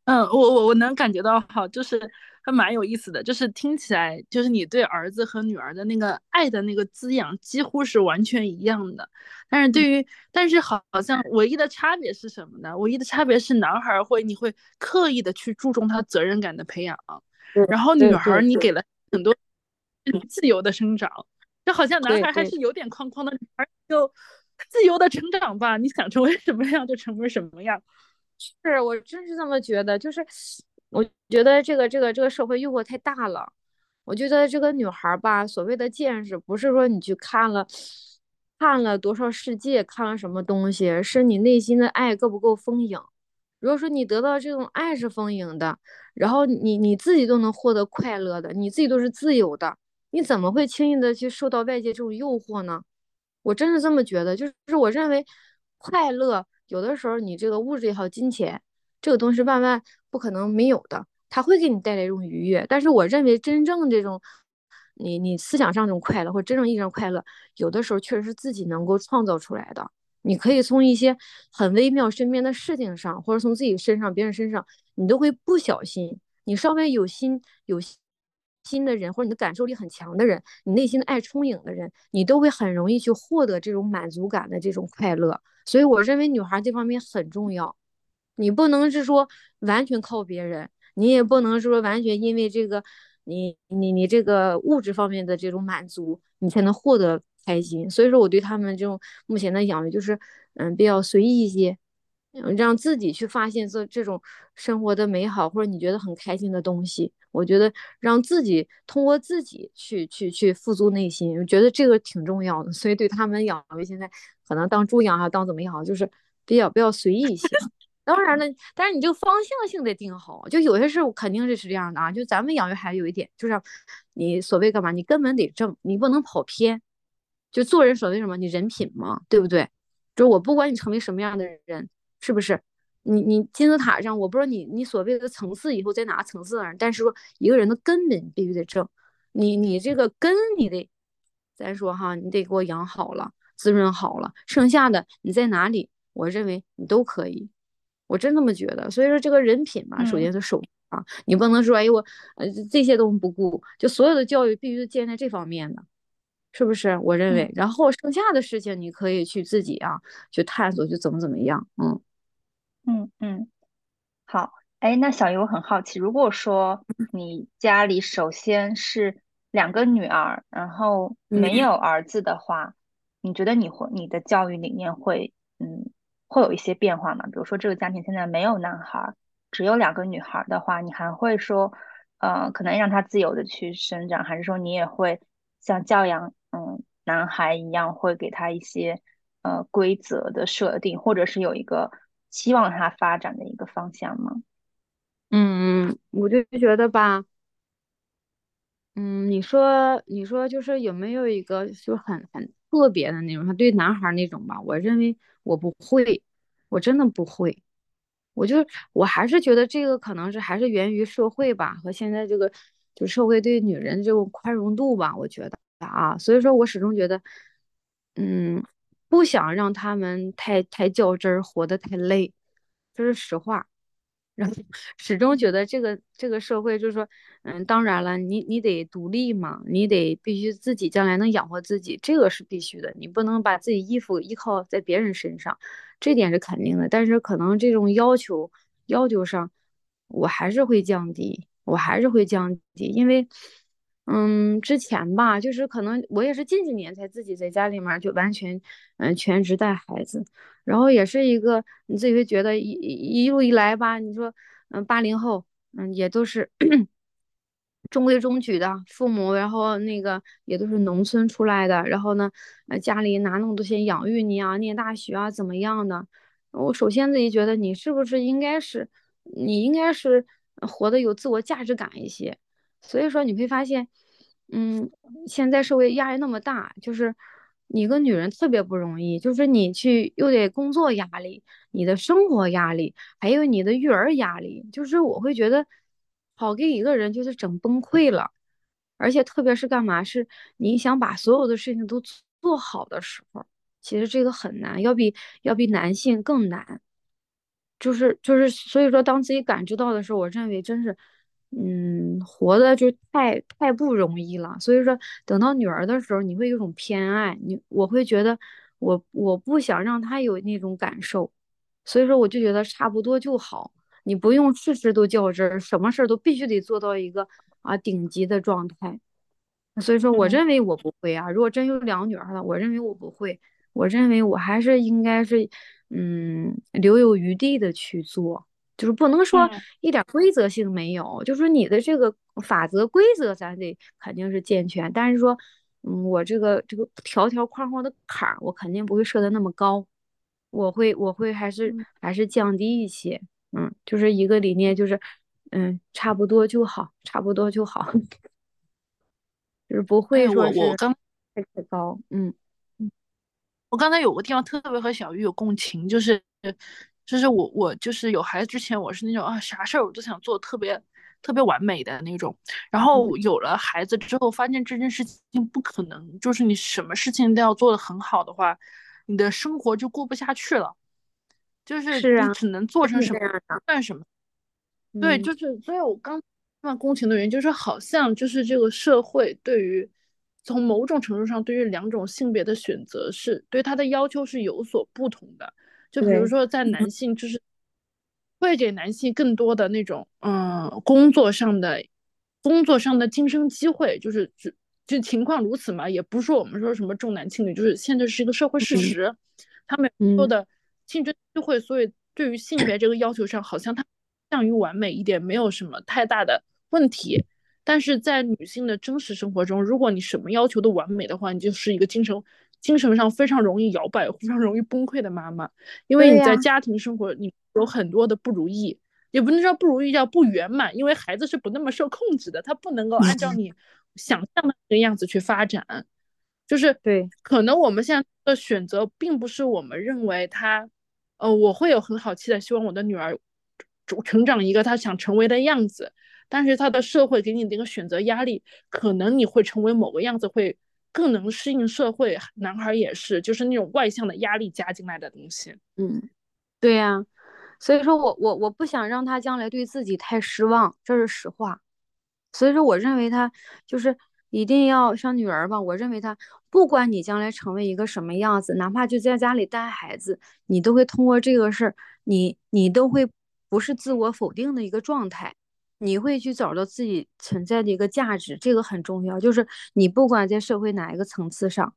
嗯，嗯，我我我能感觉到，哈，就是还蛮有意思的，就是听起来，就是你对儿子和女儿的那个爱的那个滋养几乎是完全一样的。但是对于，但是好好像唯一的差别是什么呢？唯一的差别是男孩会，你会刻意的去注重他责任感的培养，然后女孩你给了很多自由的生长，就好像男孩还是有点框框的，女孩就自由的成长吧，你想成为什么样就成为什么样。是我真是这么觉得，就是我觉得这个这个这个社会诱惑太大了。我觉得这个女孩吧，所谓的见识，不是说你去看了看了多少世界，看了什么东西，是你内心的爱够不够丰盈。如果说你得到这种爱是丰盈的，然后你你自己都能获得快乐的，你自己都是自由的，你怎么会轻易的去受到外界这种诱惑呢？我真是这么觉得，就是我认为快乐。有的时候，你这个物质也好，金钱这个东西万万不可能没有的，它会给你带来一种愉悦。但是，我认为真正这种你你思想上这种快乐，或者真正意义上快乐，有的时候确实是自己能够创造出来的。你可以从一些很微妙身边的事情上，或者从自己身上、别人身上，你都会不小心，你稍微有心有心的人，或者你的感受力很强的人，你内心的爱充盈的人，你都会很容易去获得这种满足感的这种快乐。所以我认为女孩这方面很重要，你不能是说完全靠别人，你也不能说完全因为这个你你你这个物质方面的这种满足，你才能获得开心。所以说我对他们这种目前的养育就是，嗯，比较随意一些，让自己去发现这这种生活的美好，或者你觉得很开心的东西。我觉得让自己通过自己去去去富足内心，我觉得这个挺重要的。所以对他们养育现在可能当猪养还当怎么养，就是比较比较随意一些。当然了，但是你这个方向性得定好。就有些事肯定是是这样的啊。就咱们养育孩子有一点，就是你所谓干嘛，你根本得正，你不能跑偏。就做人所谓什么，你人品嘛，对不对？就我不管你成为什么样的人，是不是？你你金字塔上，我不知道你你所谓的层次以后在哪个层次上，但是说一个人的根本必须得正，你你这个根你得，咱说哈，你得给我养好了，滋润好了，剩下的你在哪里，我认为你都可以，我真这么觉得。所以说这个人品嘛，首先是首啊，你不能说哎我呃这些东西不顾，就所有的教育必须建在这方面的，是不是？我认为，然后剩下的事情你可以去自己啊去探索，去怎么怎么样，嗯。嗯嗯，好，哎，那小游很好奇，如果说你家里首先是两个女儿，然后没有儿子的话，你觉得你会你的教育理念会嗯会有一些变化吗？比如说这个家庭现在没有男孩，只有两个女孩的话，你还会说呃可能让他自由的去生长，还是说你也会像教养嗯男孩一样，会给他一些呃规则的设定，或者是有一个。希望他发展的一个方向吗？嗯，我就觉得吧，嗯，你说，你说，就是有没有一个就很很特别的那种？他对男孩那种吧，我认为我不会，我真的不会。我就我还是觉得这个可能是还是源于社会吧，和现在这个就社会对女人这种宽容度吧，我觉得啊，所以说我始终觉得，嗯。不想让他们太太较真儿，活得太累，这是实话。然后始终觉得这个这个社会就是说，嗯，当然了，你你得独立嘛，你得必须自己将来能养活自己，这个是必须的。你不能把自己衣服依靠在别人身上，这点是肯定的。但是可能这种要求要求上，我还是会降低，我还是会降低，因为。嗯，之前吧，就是可能我也是近几年才自己在家里面就完全，嗯，全职带孩子，然后也是一个你自己会觉得一一路以来吧，你说，嗯，八零后，嗯，也都是 中规中矩的父母，然后那个也都是农村出来的，然后呢，呃，家里拿那么多钱养育你啊，念大学啊，怎么样的？我首先自己觉得你是不是应该是，你应该是活得有自我价值感一些。所以说你会发现，嗯，现在社会压力那么大，就是你一个女人特别不容易，就是你去又得工作压力，你的生活压力，还有你的育儿压力，就是我会觉得好给一个人就是整崩溃了，而且特别是干嘛是你想把所有的事情都做好的时候，其实这个很难，要比要比男性更难。就是就是，所以说当自己感知到的时候，我认为真是，嗯，活的就太太不容易了。所以说，等到女儿的时候，你会有种偏爱你，我会觉得我我不想让她有那种感受，所以说我就觉得差不多就好，你不用事事都较真儿，什么事儿都必须得做到一个啊顶级的状态。所以说，我认为我不会啊。如果真有两个女儿了，我认为我不会。我认为我还是应该是，嗯，留有余地的去做，就是不能说一点规则性没有。就是你的这个法则规则，咱得肯定是健全。但是说，嗯，我这个这个条条框框的坎儿，我肯定不会设的那么高。我会我会还是还是降低一些。嗯，就是一个理念，就是嗯，差不多就好，差不多就好。就是不会说是太太高，嗯嗯。我刚才有个地方特别和小鱼有共情，就是就是我我就是有孩子之前，我是那种啊啥事儿我都想做特别特别完美的那种，然后有了孩子之后，发现这件事情不可能，就是你什么事情都要做得很好的话，你的生活就过不下去了，就是你只能做成什么算什么，对，就是所以我刚。那共情的原因就是，好像就是这个社会对于从某种程度上对于两种性别的选择是对他的要求是有所不同的。就比如说，在男性就是会给男性更多的那种嗯工作上的工作上的晋升机会，就是就就情况如此嘛，也不是说我们说什么重男轻女，就是现在是一个社会事实，他们说的竞争机会，所以对于性别这个要求上，好像他向于完美一点，没有什么太大的。问题，但是在女性的真实生活中，如果你什么要求都完美的话，你就是一个精神精神上非常容易摇摆、非常容易崩溃的妈妈。因为你在家庭生活，你有很多的不如意，也不能说不如意，叫不圆满。因为孩子是不那么受控制的，他不能够按照 你想象的那个样子去发展。就是对，可能我们现在的选择，并不是我们认为他，呃，我会有很好期待，希望我的女儿成长一个她想成为的样子。但是他的社会给你的一个选择压力，可能你会成为某个样子，会更能适应社会。男孩也是，就是那种外向的压力加进来的东西。嗯，对呀，所以说我我我不想让他将来对自己太失望，这是实话。所以说，我认为他就是一定要像女儿吧。我认为他不管你将来成为一个什么样子，哪怕就在家里带孩子，你都会通过这个事儿，你你都会不是自我否定的一个状态。你会去找到自己存在的一个价值，这个很重要。就是你不管在社会哪一个层次上，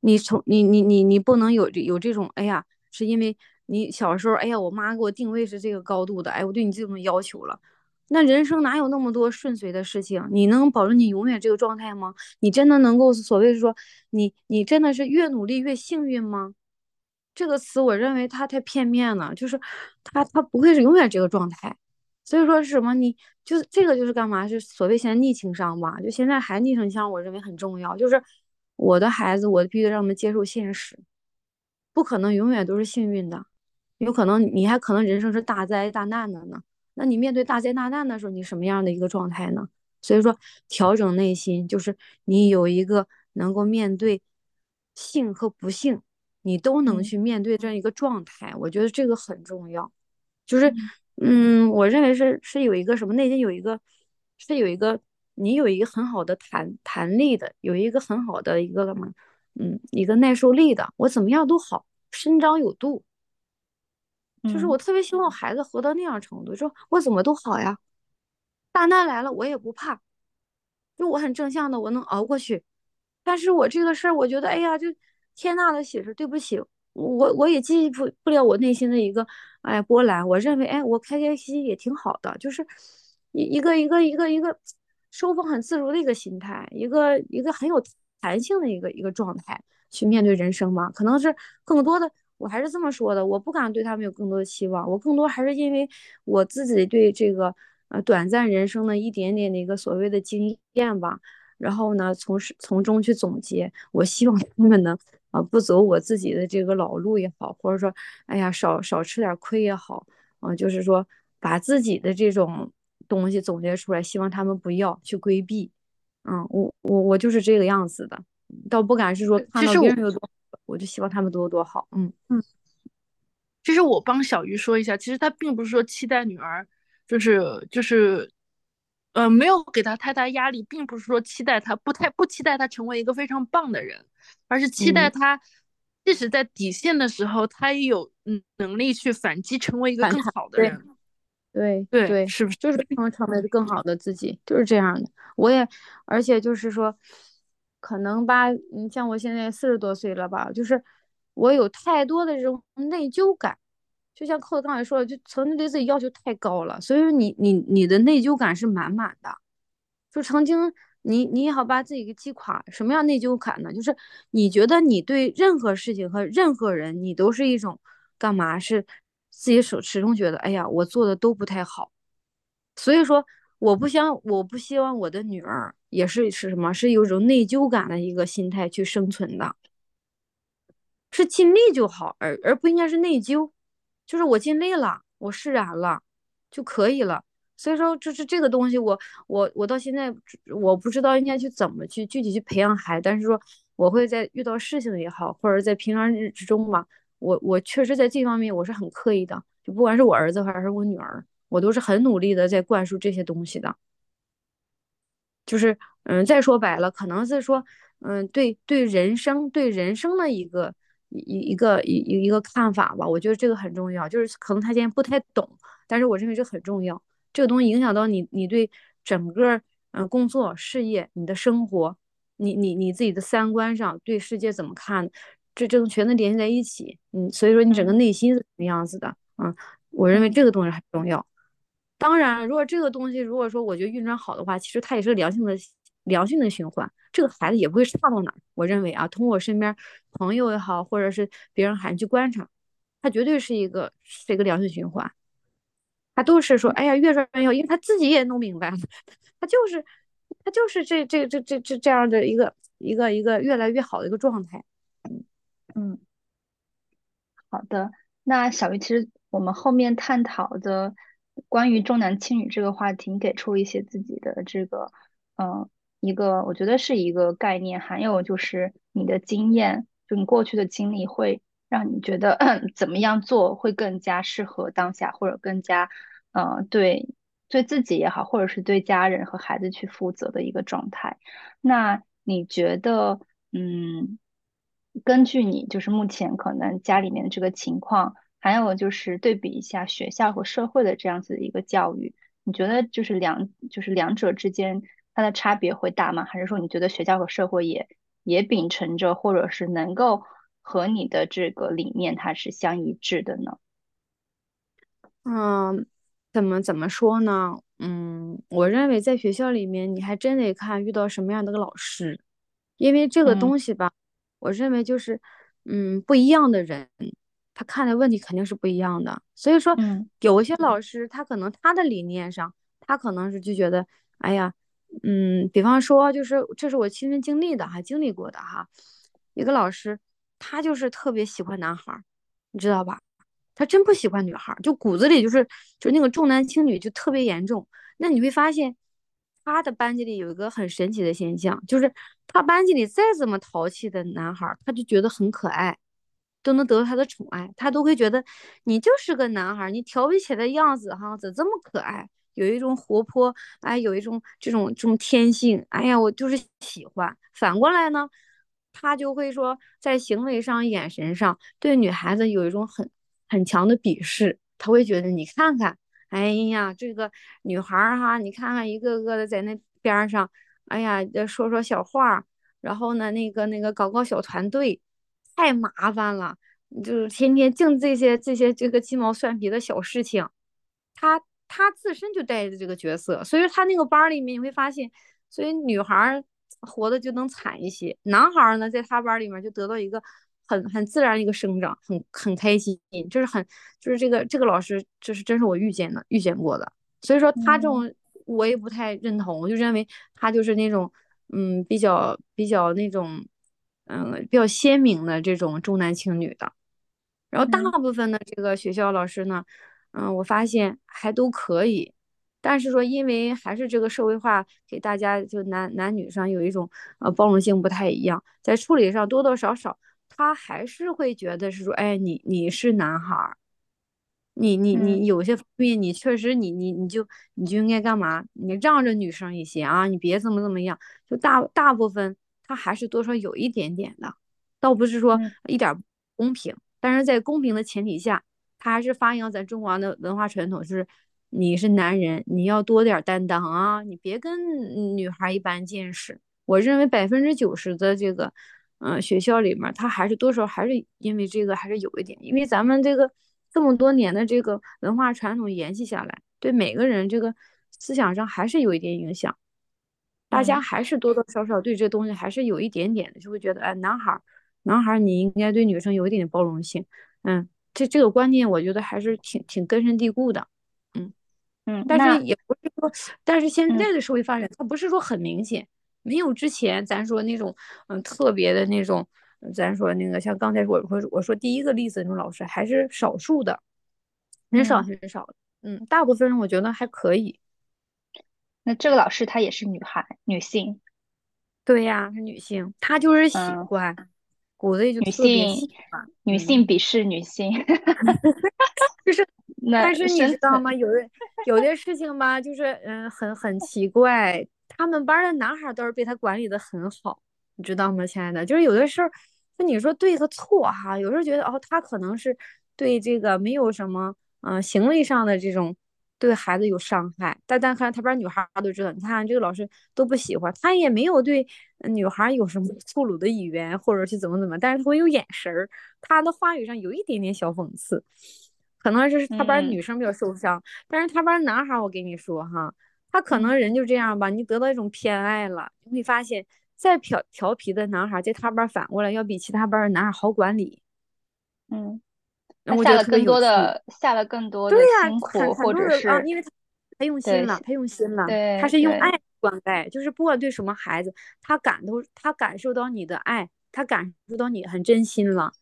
你从你你你你不能有有这种，哎呀，是因为你小时候，哎呀，我妈给我定位是这个高度的，哎，我对你这种要求了。那人生哪有那么多顺遂的事情？你能保证你永远这个状态吗？你真的能够所谓说，你你真的是越努力越幸运吗？这个词我认为它太片面了，就是它它不会是永远这个状态。所以说是什么？你就是这个就是干嘛？是所谓现在逆情商吧？就现在还逆情商，我认为很重要。就是我的孩子，我必须让他们接受现实，不可能永远都是幸运的，有可能你还可能人生是大灾大难的呢。那你面对大灾大难的时候，你什么样的一个状态呢？所以说调整内心，就是你有一个能够面对幸和不幸，你都能去面对这样一个状态。我觉得这个很重要，就是。嗯，我认为是是有一个什么内心有一个，是有一个你有一个很好的弹弹力的，有一个很好的一个什么？嗯，一个耐受力的，我怎么样都好，伸张有度。就是我特别希望孩子活到那样程度，说我怎么都好呀，大难来了我也不怕，就我很正向的，我能熬过去。但是我这个事儿，我觉得哎呀，就天大的喜事，对不起。我我也记不不了我内心的一个哎波澜，我认为哎我开开心心也挺好的，就是一一个一个一个一个收放很自如的一个心态，一个一个很有弹性的一个一个状态去面对人生嘛。可能是更多的，我还是这么说的，我不敢对他们有更多的期望，我更多还是因为我自己对这个呃短暂人生的一点点的一个所谓的经验吧，然后呢从从中去总结，我希望他们能。啊，不走我自己的这个老路也好，或者说，哎呀，少少吃点亏也好，啊，就是说把自己的这种东西总结出来，希望他们不要去规避。嗯，我我我就是这个样子的，倒不敢是说看到别人有多，我就希望他们多多好。嗯嗯。其实我帮小鱼说一下，其实他并不是说期待女儿，就是就是，呃，没有给他太大压力，并不是说期待他不太不期待他成为一个非常棒的人，而是期待他，即使在底线的时候，他也有嗯能力去反击，成为一个更好的人。对对对，是不是就是能成为更好的自己，就是这样的。我也，而且就是说，可能吧，你像我现在四十多岁了吧，就是我有太多的这种内疚感，就像扣子刚才说的，就曾经对自己要求太高了，所以说你你你的内疚感是满满的。就曾经你你也好把自己给击垮，什么样内疚感呢？就是你觉得你对任何事情和任何人，你都是一种干嘛是？自己始始终觉得，哎呀，我做的都不太好，所以说我不想，我不希望我的女儿也是是什么，是有一种内疚感的一个心态去生存的，是尽力就好，而而不应该是内疚，就是我尽力了，我释然了就可以了。所以说，就是这个东西，我我我到现在我不知道应该去怎么去具体去培养孩，但是说我会在遇到事情也好，或者在平常日之中吧。我我确实在这方面我是很刻意的，就不管是我儿子还是我女儿，我都是很努力的在灌输这些东西的。就是嗯，再说白了，可能是说嗯，对对人生对人生的一个一一个一一个看法吧。我觉得这个很重要，就是可能他现在不太懂，但是我认为这很重要。这个东西影响到你你对整个嗯工作事业你的生活，你你你自己的三观上对世界怎么看？这这种全都联系在一起，嗯，所以说你整个内心是什么样子的，嗯，我认为这个东西很重要。当然，如果这个东西如果说我觉得运转好的话，其实它也是良性的、良性的循环，这个孩子也不会差到哪。我认为啊，通过身边朋友也好，或者是别人孩子去观察，他绝对是一个是一个良性循环。他都是说，哎呀，越转越好，因为他自己也弄明白了，他就是他就是这这这这这这样的一个一个一个越来越好的一个状态。嗯，好的。那小鱼，其实我们后面探讨的关于重男轻女这个话题，给出一些自己的这个，嗯，一个我觉得是一个概念，还有就是你的经验，就你过去的经历，会让你觉得 怎么样做会更加适合当下，或者更加，嗯，对，对自己也好，或者是对家人和孩子去负责的一个状态。那你觉得，嗯？根据你就是目前可能家里面的这个情况，还有就是对比一下学校和社会的这样子的一个教育，你觉得就是两就是两者之间它的差别会大吗？还是说你觉得学校和社会也也秉承着或者是能够和你的这个理念它是相一致的呢？嗯，怎么怎么说呢？嗯，我认为在学校里面你还真得看遇到什么样的个老师，因为这个东西吧。我认为就是，嗯，不一样的人，他看的问题肯定是不一样的。所以说，有一些老师，他可能他的理念上，他可能是就觉得，哎呀，嗯，比方说，就是这是我亲身经历的，哈，经历过的哈，一个老师，他就是特别喜欢男孩，你知道吧？他真不喜欢女孩，就骨子里就是就那个重男轻女就特别严重。那你会发现。他的班级里有一个很神奇的现象，就是他班级里再怎么淘气的男孩，他就觉得很可爱，都能得到他的宠爱，他都会觉得你就是个男孩，你调皮起来的样子哈，怎这么可爱？有一种活泼，哎，有一种这种这种天性，哎呀，我就是喜欢。反过来呢，他就会说在行为上、眼神上对女孩子有一种很很强的鄙视，他会觉得你看看。哎呀，这个女孩儿哈，你看看一个个的在那边上，哎呀，说说小话，然后呢，那个那个搞搞小团队，太麻烦了，就是天天净这些这些这个鸡毛蒜皮的小事情。他他自身就带着这个角色，所以说他那个班里面你会发现，所以女孩儿活的就能惨一些，男孩儿呢在他班里面就得到一个。很很自然一个生长，很很开心，就是很就是这个这个老师，就是真是我遇见的遇见过的，所以说他这种我也不太认同，我就认为他就是那种嗯比较比较那种嗯比较鲜明的这种重男轻女的，然后大部分的这个学校老师呢，嗯我发现还都可以，但是说因为还是这个社会化给大家就男男女上有一种呃包容性不太一样，在处理上多多少少。他还是会觉得是说，哎，你你是男孩儿，你你你有些方面你确实你你你就你就应该干嘛？你让着女生一些啊，你别怎么怎么样。就大大部分他还是多少有一点点的，倒不是说一点公平，但是在公平的前提下，他还是发扬咱中华的文化传统，就是你是男人，你要多点担当啊，你别跟女孩一般见识。我认为百分之九十的这个，嗯，学校里面他还是多少还是因为这个还是有一点，因为咱们这个。这么多年的这个文化传统延续下来，对每个人这个思想上还是有一点影响。大家还是多多少少对这东西还是有一点点的，就会觉得，哎，男孩，男孩你应该对女生有一点包容性。嗯，这这个观念我觉得还是挺挺根深蒂固的。嗯嗯，但是也不是说，但是现在的社会发展，它不是说很明显，没有之前咱说那种，嗯，特别的那种。咱说那个像刚才我说我说第一个例子那种老师还是少数的，很少很少嗯，大部分人我觉得还可以。那这个老师她也是女孩，女性。对呀，是女性，她就是喜欢，骨子里就女性，女性鄙视女性，就是。但是你知道吗？有的有的事情吧，就是嗯，很很奇怪，他们班的男孩倒是被他管理的很好，你知道吗，亲爱的？就是有的事儿。就你说对和错哈？有时候觉得哦，他可能是对这个没有什么，嗯，行为上的这种对孩子有伤害。但但看他班女孩都知道，你看这个老师都不喜欢他，也没有对女孩有什么 粗鲁的语言，或者是怎么怎么，但是他会有眼神儿，他的话语上有一点点小讽刺，可能是他班女生比较受伤，但是他班男孩，我跟你说哈，他可能人就这样吧，你得到一种偏爱了，你会发现。再调调皮的男孩，在他班反过来要比其他班的男孩好管理。嗯，他下了更多的下了更多的辛苦，或者是因为他他用心了，他用心了，他是用爱灌溉，就是不管对什么孩子，他感都他感受到你的爱，他感受到你很真心了。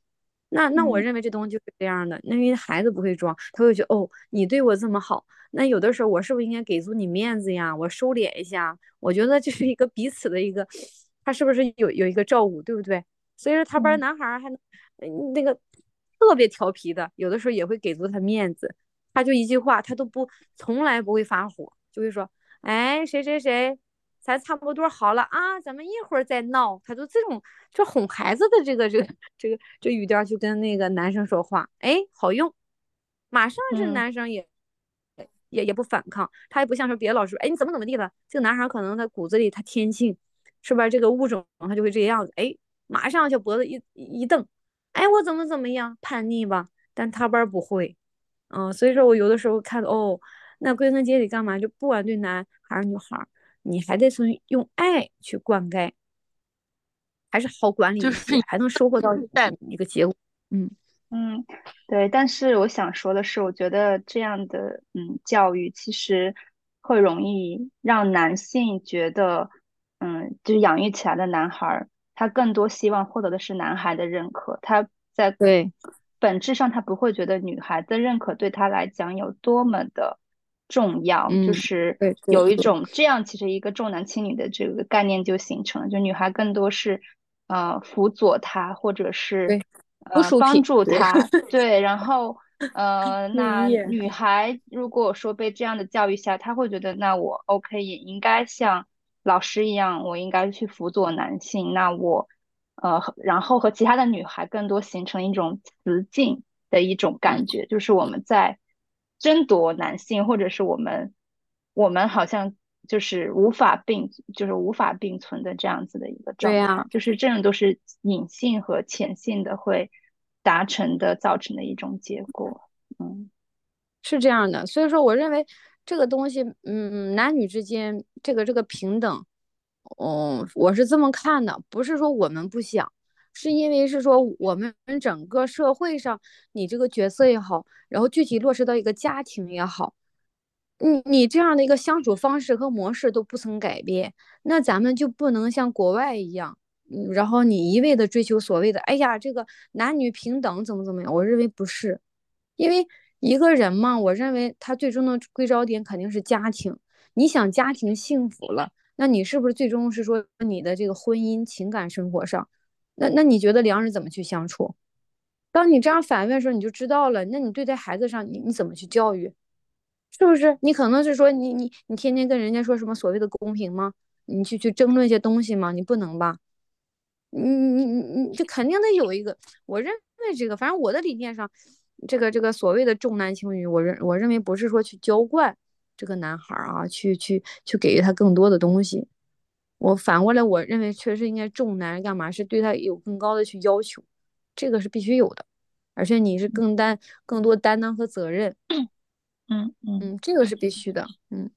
那那我认为这东西就是这样的，那因为孩子不会装，他会觉得哦，你对我这么好，那有的时候我是不是应该给足你面子呀？我收敛一下，我觉得这是一个彼此的一个。他是不是有有一个照顾，对不对？所以说他班男孩还能那个特别调皮的，有的时候也会给足他面子。他就一句话，他都不从来不会发火，就会说：“哎，谁谁谁，咱差不多好了啊，咱们一会儿再闹。”他就这种就哄孩子的这个这个这个这语调，就跟那个男生说话，哎，好用，马上这男生也也也不反抗，他也不像说别的老师，哎，你怎么怎么地了？这个男孩可能他骨子里他天性。是吧？这个物种他就会这样子，哎，马上就脖子一一瞪，哎，我怎么怎么样叛逆吧？但他班不会，嗯，所以说我有的时候看哦，那归根结底干嘛？就不管对男还是女孩，你还得从用爱去灌溉，还是好管理，就是还能收获到 一个结果。嗯嗯，对。但是我想说的是，我觉得这样的嗯教育其实会容易让男性觉得。嗯，就是养育起来的男孩，他更多希望获得的是男孩的认可。他在对本质上，他不会觉得女孩的认可对他来讲有多么的重要。就是有一种这样，其实一个重男轻女的这个概念就形成了。就女孩更多是呃辅佐他，或者是呃帮助他。对，然后呃，那女孩如果说被这样的教育下，她会觉得那我 OK 也应该像。老师一样，我应该去辅佐男性。那我，呃，然后和其他的女孩更多形成一种雌竞的一种感觉，就是我们在争夺男性，或者是我们，我们好像就是无法并，就是无法并存的这样子的一个状态。就是这种都是隐性和潜性的会达成的，造成的一种结果。嗯，是这样的。所以说，我认为。这个东西，嗯，男女之间这个这个平等，嗯，我是这么看的，不是说我们不想，是因为是说我们整个社会上，你这个角色也好，然后具体落实到一个家庭也好，你你这样的一个相处方式和模式都不曾改变，那咱们就不能像国外一样，嗯，然后你一味的追求所谓的，哎呀，这个男女平等怎么怎么样？我认为不是，因为。一个人嘛，我认为他最终的归着点肯定是家庭。你想家庭幸福了，那你是不是最终是说你的这个婚姻情感生活上，那那你觉得两人怎么去相处？当你这样反问的时候，你就知道了。那你对待孩子上，你你怎么去教育？是不是？你可能是说你你你天天跟人家说什么所谓的公平吗？你去去争论一些东西吗？你不能吧？你你你你就肯定得有一个。我认为这个，反正我的理念上，这个这个所谓的重男轻女，我认我认为不是说去娇惯这个男孩啊，去去去给予他更多的东西。我反过来，我认为确实应该重男干嘛？是对他有更高的去要求，这个是必须有的，而且你是更担更多担当和责任。嗯嗯，这个是必须的。嗯，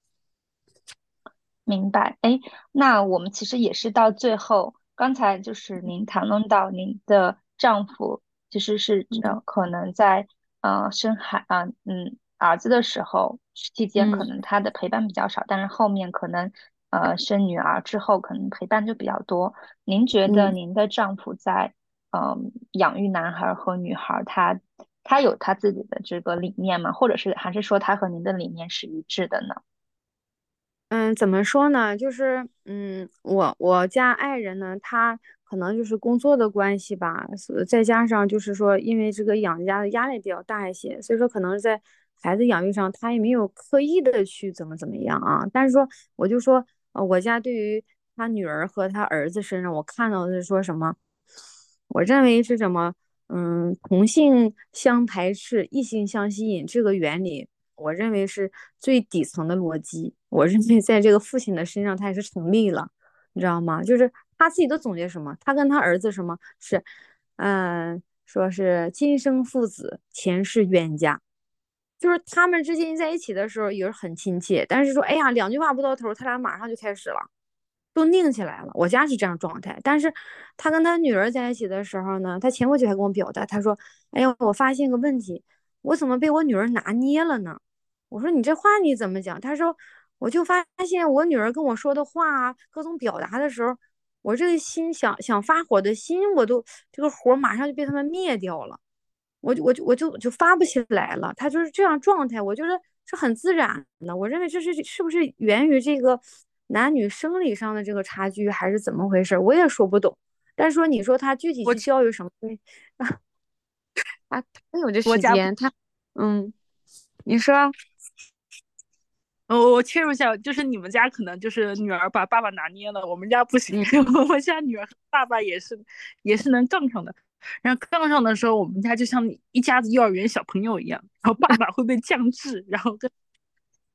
明白。哎，那我们其实也是到最后，刚才就是您谈论到您的丈夫其实是呃可能在呃生孩啊嗯儿子的时候期间，可能他的陪伴比较少，但是后面可能。呃，生女儿之后可能陪伴就比较多。您觉得您的丈夫在嗯养育男孩和女孩，他他有他自己的这个理念吗？或者是还是说他和您的理念是一致的呢？嗯，怎么说呢？就是嗯，我我家爱人呢，他可能就是工作的关系吧，再加上就是说，因为这个养家的压力比较大一些，所以说可能在孩子养育上，他也没有刻意的去怎么怎么样啊。但是说，我就说。呃，我家对于他女儿和他儿子身上，我看到的是说什么？我认为是什么？嗯，同性相排斥，异性相吸引这个原理，我认为是最底层的逻辑。我认为在这个父亲的身上，他也是成立了，你知道吗？就是他自己都总结什么？他跟他儿子什么是？嗯，说是今生父子，前世冤家。就是他们之间在一起的时候也是很亲切，但是说，哎呀，两句话不到头，他俩马上就开始了，都拧起来了。我家是这样状态，但是他跟他女儿在一起的时候呢，他前不久还跟我表达，他说，哎呀，我发现个问题，我怎么被我女儿拿捏了呢？我说你这话你怎么讲？他说，我就发现我女儿跟我说的话，各种表达的时候，我这个心想想发火的心，我都这个火马上就被他们灭掉了。我就我就我就就发不起来了，他就是这样状态，我觉得是很自然的。我认为这是是不是源于这个男女生理上的这个差距，还是怎么回事？我也说不懂。但是说你说他具体去教育什么？啊，他他有这时间，他嗯，你说。我我切入一下，就是你们家可能就是女儿把爸爸拿捏了，我们家不行，我们家女儿和爸爸也是也是能杠上的。然后杠上的时候，我们家就像一家子幼儿园小朋友一样，然后爸爸会被降智，然后跟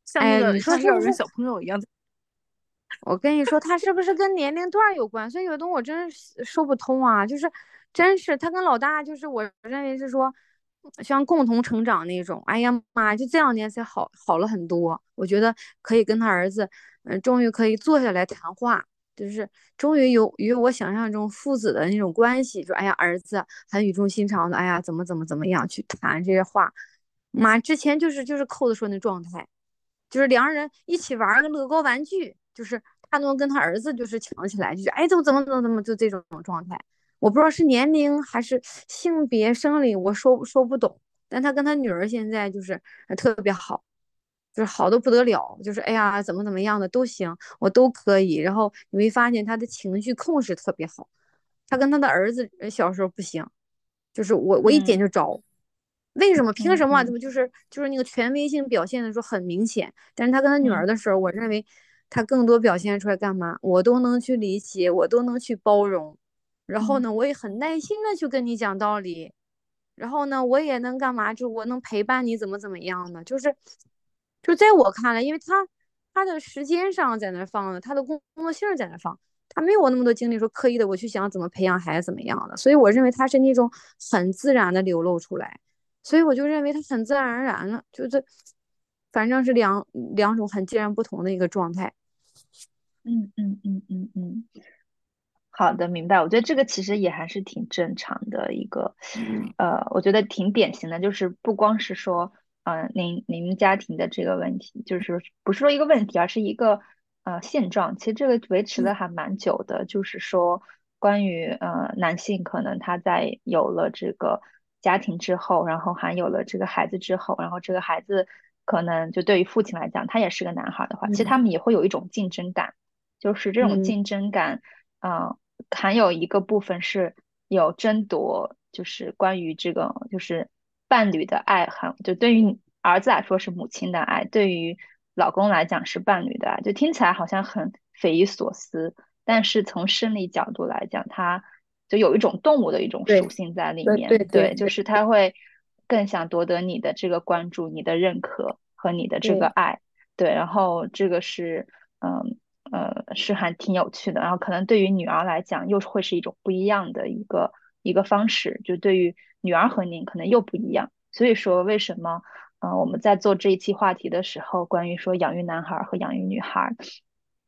像那个像幼儿园小朋友一样。我跟你说，他是不是跟年龄段有关？所以有的东西我真是说不通啊，就是真是他跟老大，就是我认为是说像共同成长那种。哎呀妈，就这两年才好好了很多，我觉得可以跟他儿子，嗯，终于可以坐下来谈话。就是终于有与我想象中父子的那种关系，说哎呀儿子很语重心长的，哎呀怎么怎么怎么样去谈这些话，妈之前就是就是扣子说那状态，就是两人一起玩个乐高玩具，就是他能跟他儿子就是抢起来，就是哎怎么怎么怎么怎么就这种状态，我不知道是年龄还是性别生理，我说说不懂，但他跟他女儿现在就是特别好。就是好的不得了，就是哎呀，怎么怎么样的都行，我都可以。然后你会发现他的情绪控制特别好。他跟他的儿子小时候不行，就是我我一点就着。为什么？凭什么？怎么就是就是那个权威性表现的时候很明显？但是他跟他女儿的时候，我认为他更多表现出来干嘛？我都能去理解，我都能去包容。然后呢，我也很耐心的去跟你讲道理。然后呢，我也能干嘛？就我能陪伴你，怎么怎么样呢？就是。就在我看来，因为他他的时间上在那放呢，他的工工作性在那放，他没有我那么多精力说刻意的我去想怎么培养孩子怎么样的，所以我认为他是那种很自然的流露出来，所以我就认为他很自然而然的，就是反正是两两种很截然不同的一个状态。嗯嗯嗯嗯嗯，好的，明白。我觉得这个其实也还是挺正常的一个，呃，我觉得挺典型的，就是不光是说。嗯，您您家庭的这个问题，就是不是说一个问题，而是一个呃现状。其实这个维持的还蛮久的，就是说关于呃男性可能他在有了这个家庭之后，然后还有了这个孩子之后，然后这个孩子可能就对于父亲来讲，他也是个男孩的话，其实他们也会有一种竞争感，就是这种竞争感，嗯，还有一个部分是有争夺。就是关于这个就是伴侣的爱，哈，就对于儿子来说是母亲的爱，对于老公来讲是伴侣的爱，就听起来好像很匪夷所思，但是从生理角度来讲，它就有一种动物的一种属性在里面，对对，就是它会更想夺得你的这个关注、你的认可和你的这个爱，对，然后这个是，嗯。呃，是还挺有趣的，然后可能对于女儿来讲，又会是一种不一样的一个一个方式，就对于女儿和您可能又不一样。所以说，为什么，嗯，我们在做这一期话题的时候，关于说养育男孩和养育女孩，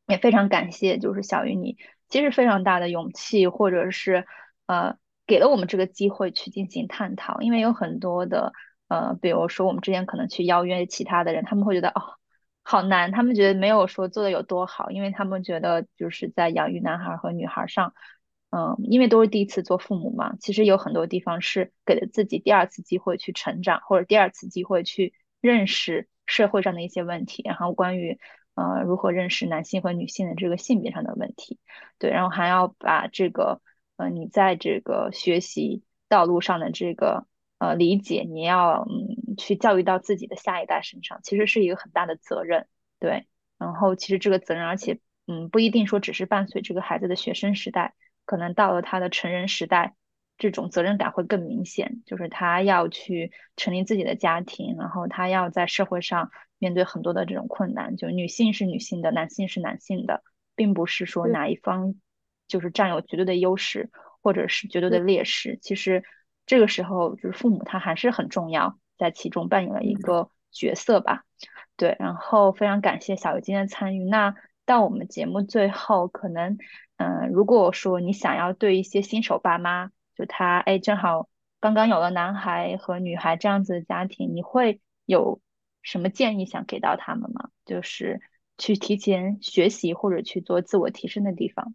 也非常感谢，就是小鱼你其实非常大的勇气，或者是呃，给了我们这个机会去进行探讨，因为有很多的呃，比如说我们之前可能去邀约其他的人，他们会觉得哦。好难，他们觉得没有说做的有多好，因为他们觉得就是在养育男孩和女孩上，嗯，因为都是第一次做父母嘛，其实有很多地方是给了自己第二次机会去成长，或者第二次机会去认识社会上的一些问题，然后关于呃如何认识男性和女性的这个性别上的问题，对，然后还要把这个呃你在这个学习道路上的这个。呃，理解你要嗯去教育到自己的下一代身上，其实是一个很大的责任，对。然后其实这个责任，而且嗯不一定说只是伴随这个孩子的学生时代，可能到了他的成人时代，这种责任感会更明显，就是他要去成立自己的家庭，然后他要在社会上面对很多的这种困难。就女性是女性的，男性是男性的，并不是说哪一方就是占有绝对的优势或者是绝对的劣势，其实。这个时候，就是父母他还是很重要，在其中扮演了一个角色吧。对，然后非常感谢小鱼今天的参与。那到我们节目最后，可能，嗯，如果说你想要对一些新手爸妈，就他哎正好刚刚有了男孩和女孩这样子的家庭，你会有什么建议想给到他们吗？就是去提前学习或者去做自我提升的地方。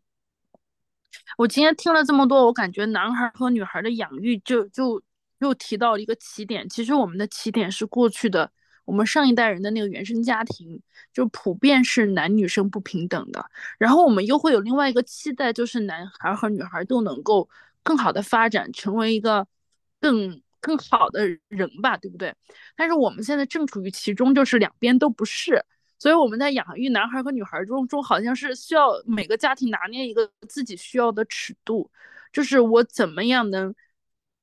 我今天听了这么多，我感觉男孩和女孩的养育就就又提到了一个起点。其实我们的起点是过去的，我们上一代人的那个原生家庭，就普遍是男女生不平等的。然后我们又会有另外一个期待，就是男孩和女孩都能够更好的发展，成为一个更更好的人吧，对不对？但是我们现在正处于其中，就是两边都不是。所以我们在养育男孩和女孩中中，好像是需要每个家庭拿捏一个自己需要的尺度，就是我怎么样能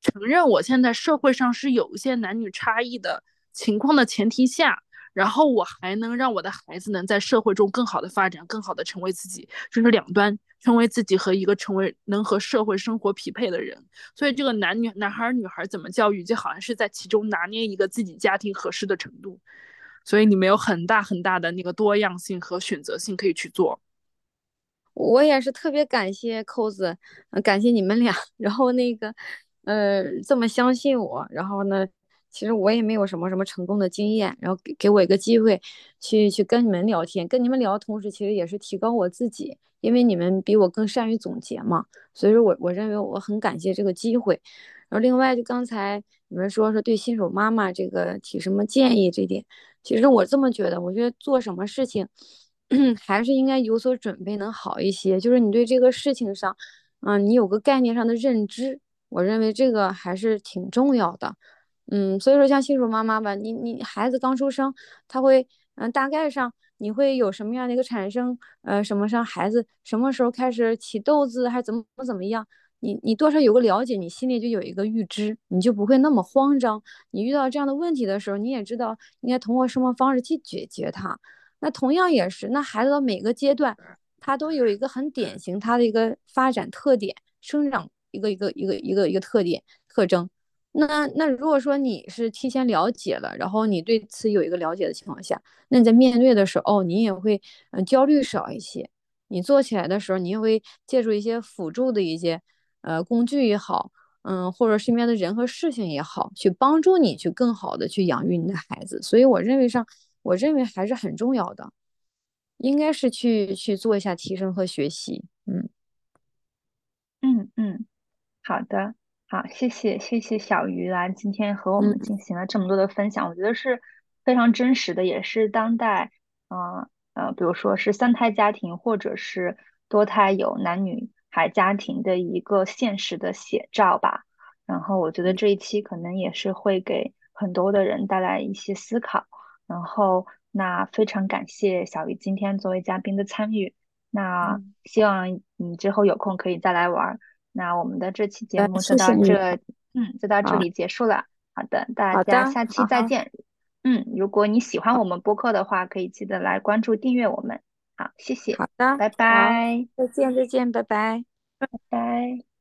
承认我现在社会上是有一些男女差异的情况的前提下，然后我还能让我的孩子能在社会中更好的发展，更好的成为自己，就是两端成为自己和一个成为能和社会生活匹配的人。所以这个男女男孩女孩怎么教育，就好像是在其中拿捏一个自己家庭合适的程度。所以你们有很大很大的那个多样性和选择性可以去做。我也是特别感谢扣子，感谢你们俩，然后那个，呃，这么相信我，然后呢，其实我也没有什么什么成功的经验，然后给给我一个机会，去去跟你们聊天，跟你们聊同时，其实也是提高我自己，因为你们比我更善于总结嘛，所以说我我认为我很感谢这个机会。然后另外就刚才你们说说对新手妈妈这个提什么建议这点。其实我这么觉得，我觉得做什么事情，还是应该有所准备，能好一些。就是你对这个事情上，嗯，你有个概念上的认知，我认为这个还是挺重要的。嗯，所以说像新手妈妈吧，你你孩子刚出生，他会，嗯，大概上你会有什么样的一个产生，呃，什么上孩子什么时候开始起痘子，还怎么怎么样？你你多少有个了解，你心里就有一个预知，你就不会那么慌张。你遇到这样的问题的时候，你也知道应该通过什么方式去解决它。那同样也是，那孩子的每个阶段，他都有一个很典型他的一个发展特点、生长一个一个一个一个一个特点特征。那那如果说你是提前了解了，然后你对此有一个了解的情况下，那你在面对的时候，哦，你也会嗯焦虑少一些。你做起来的时候，你也会借助一些辅助的一些。呃，工具也好，嗯，或者身边的人和事情也好，去帮助你去更好的去养育你的孩子。所以我认为上，我认为还是很重要的，应该是去去做一下提升和学习。嗯，嗯嗯，好的，好，谢谢谢谢小鱼来今天和我们进行了这么多的分享，我觉得是非常真实的，也是当代，呃呃，比如说是三胎家庭或者是多胎有男女。孩家庭的一个现实的写照吧，然后我觉得这一期可能也是会给很多的人带来一些思考。然后那非常感谢小鱼今天作为嘉宾的参与。那希望你之后有空可以再来玩。那我们的这期节目就到这，嗯，就到这里结束了。好的，大家下期再见。嗯，如果你喜欢我们播客的话，可以记得来关注订阅我们。好，谢谢。好的，拜拜。再见，再见，拜拜，拜拜。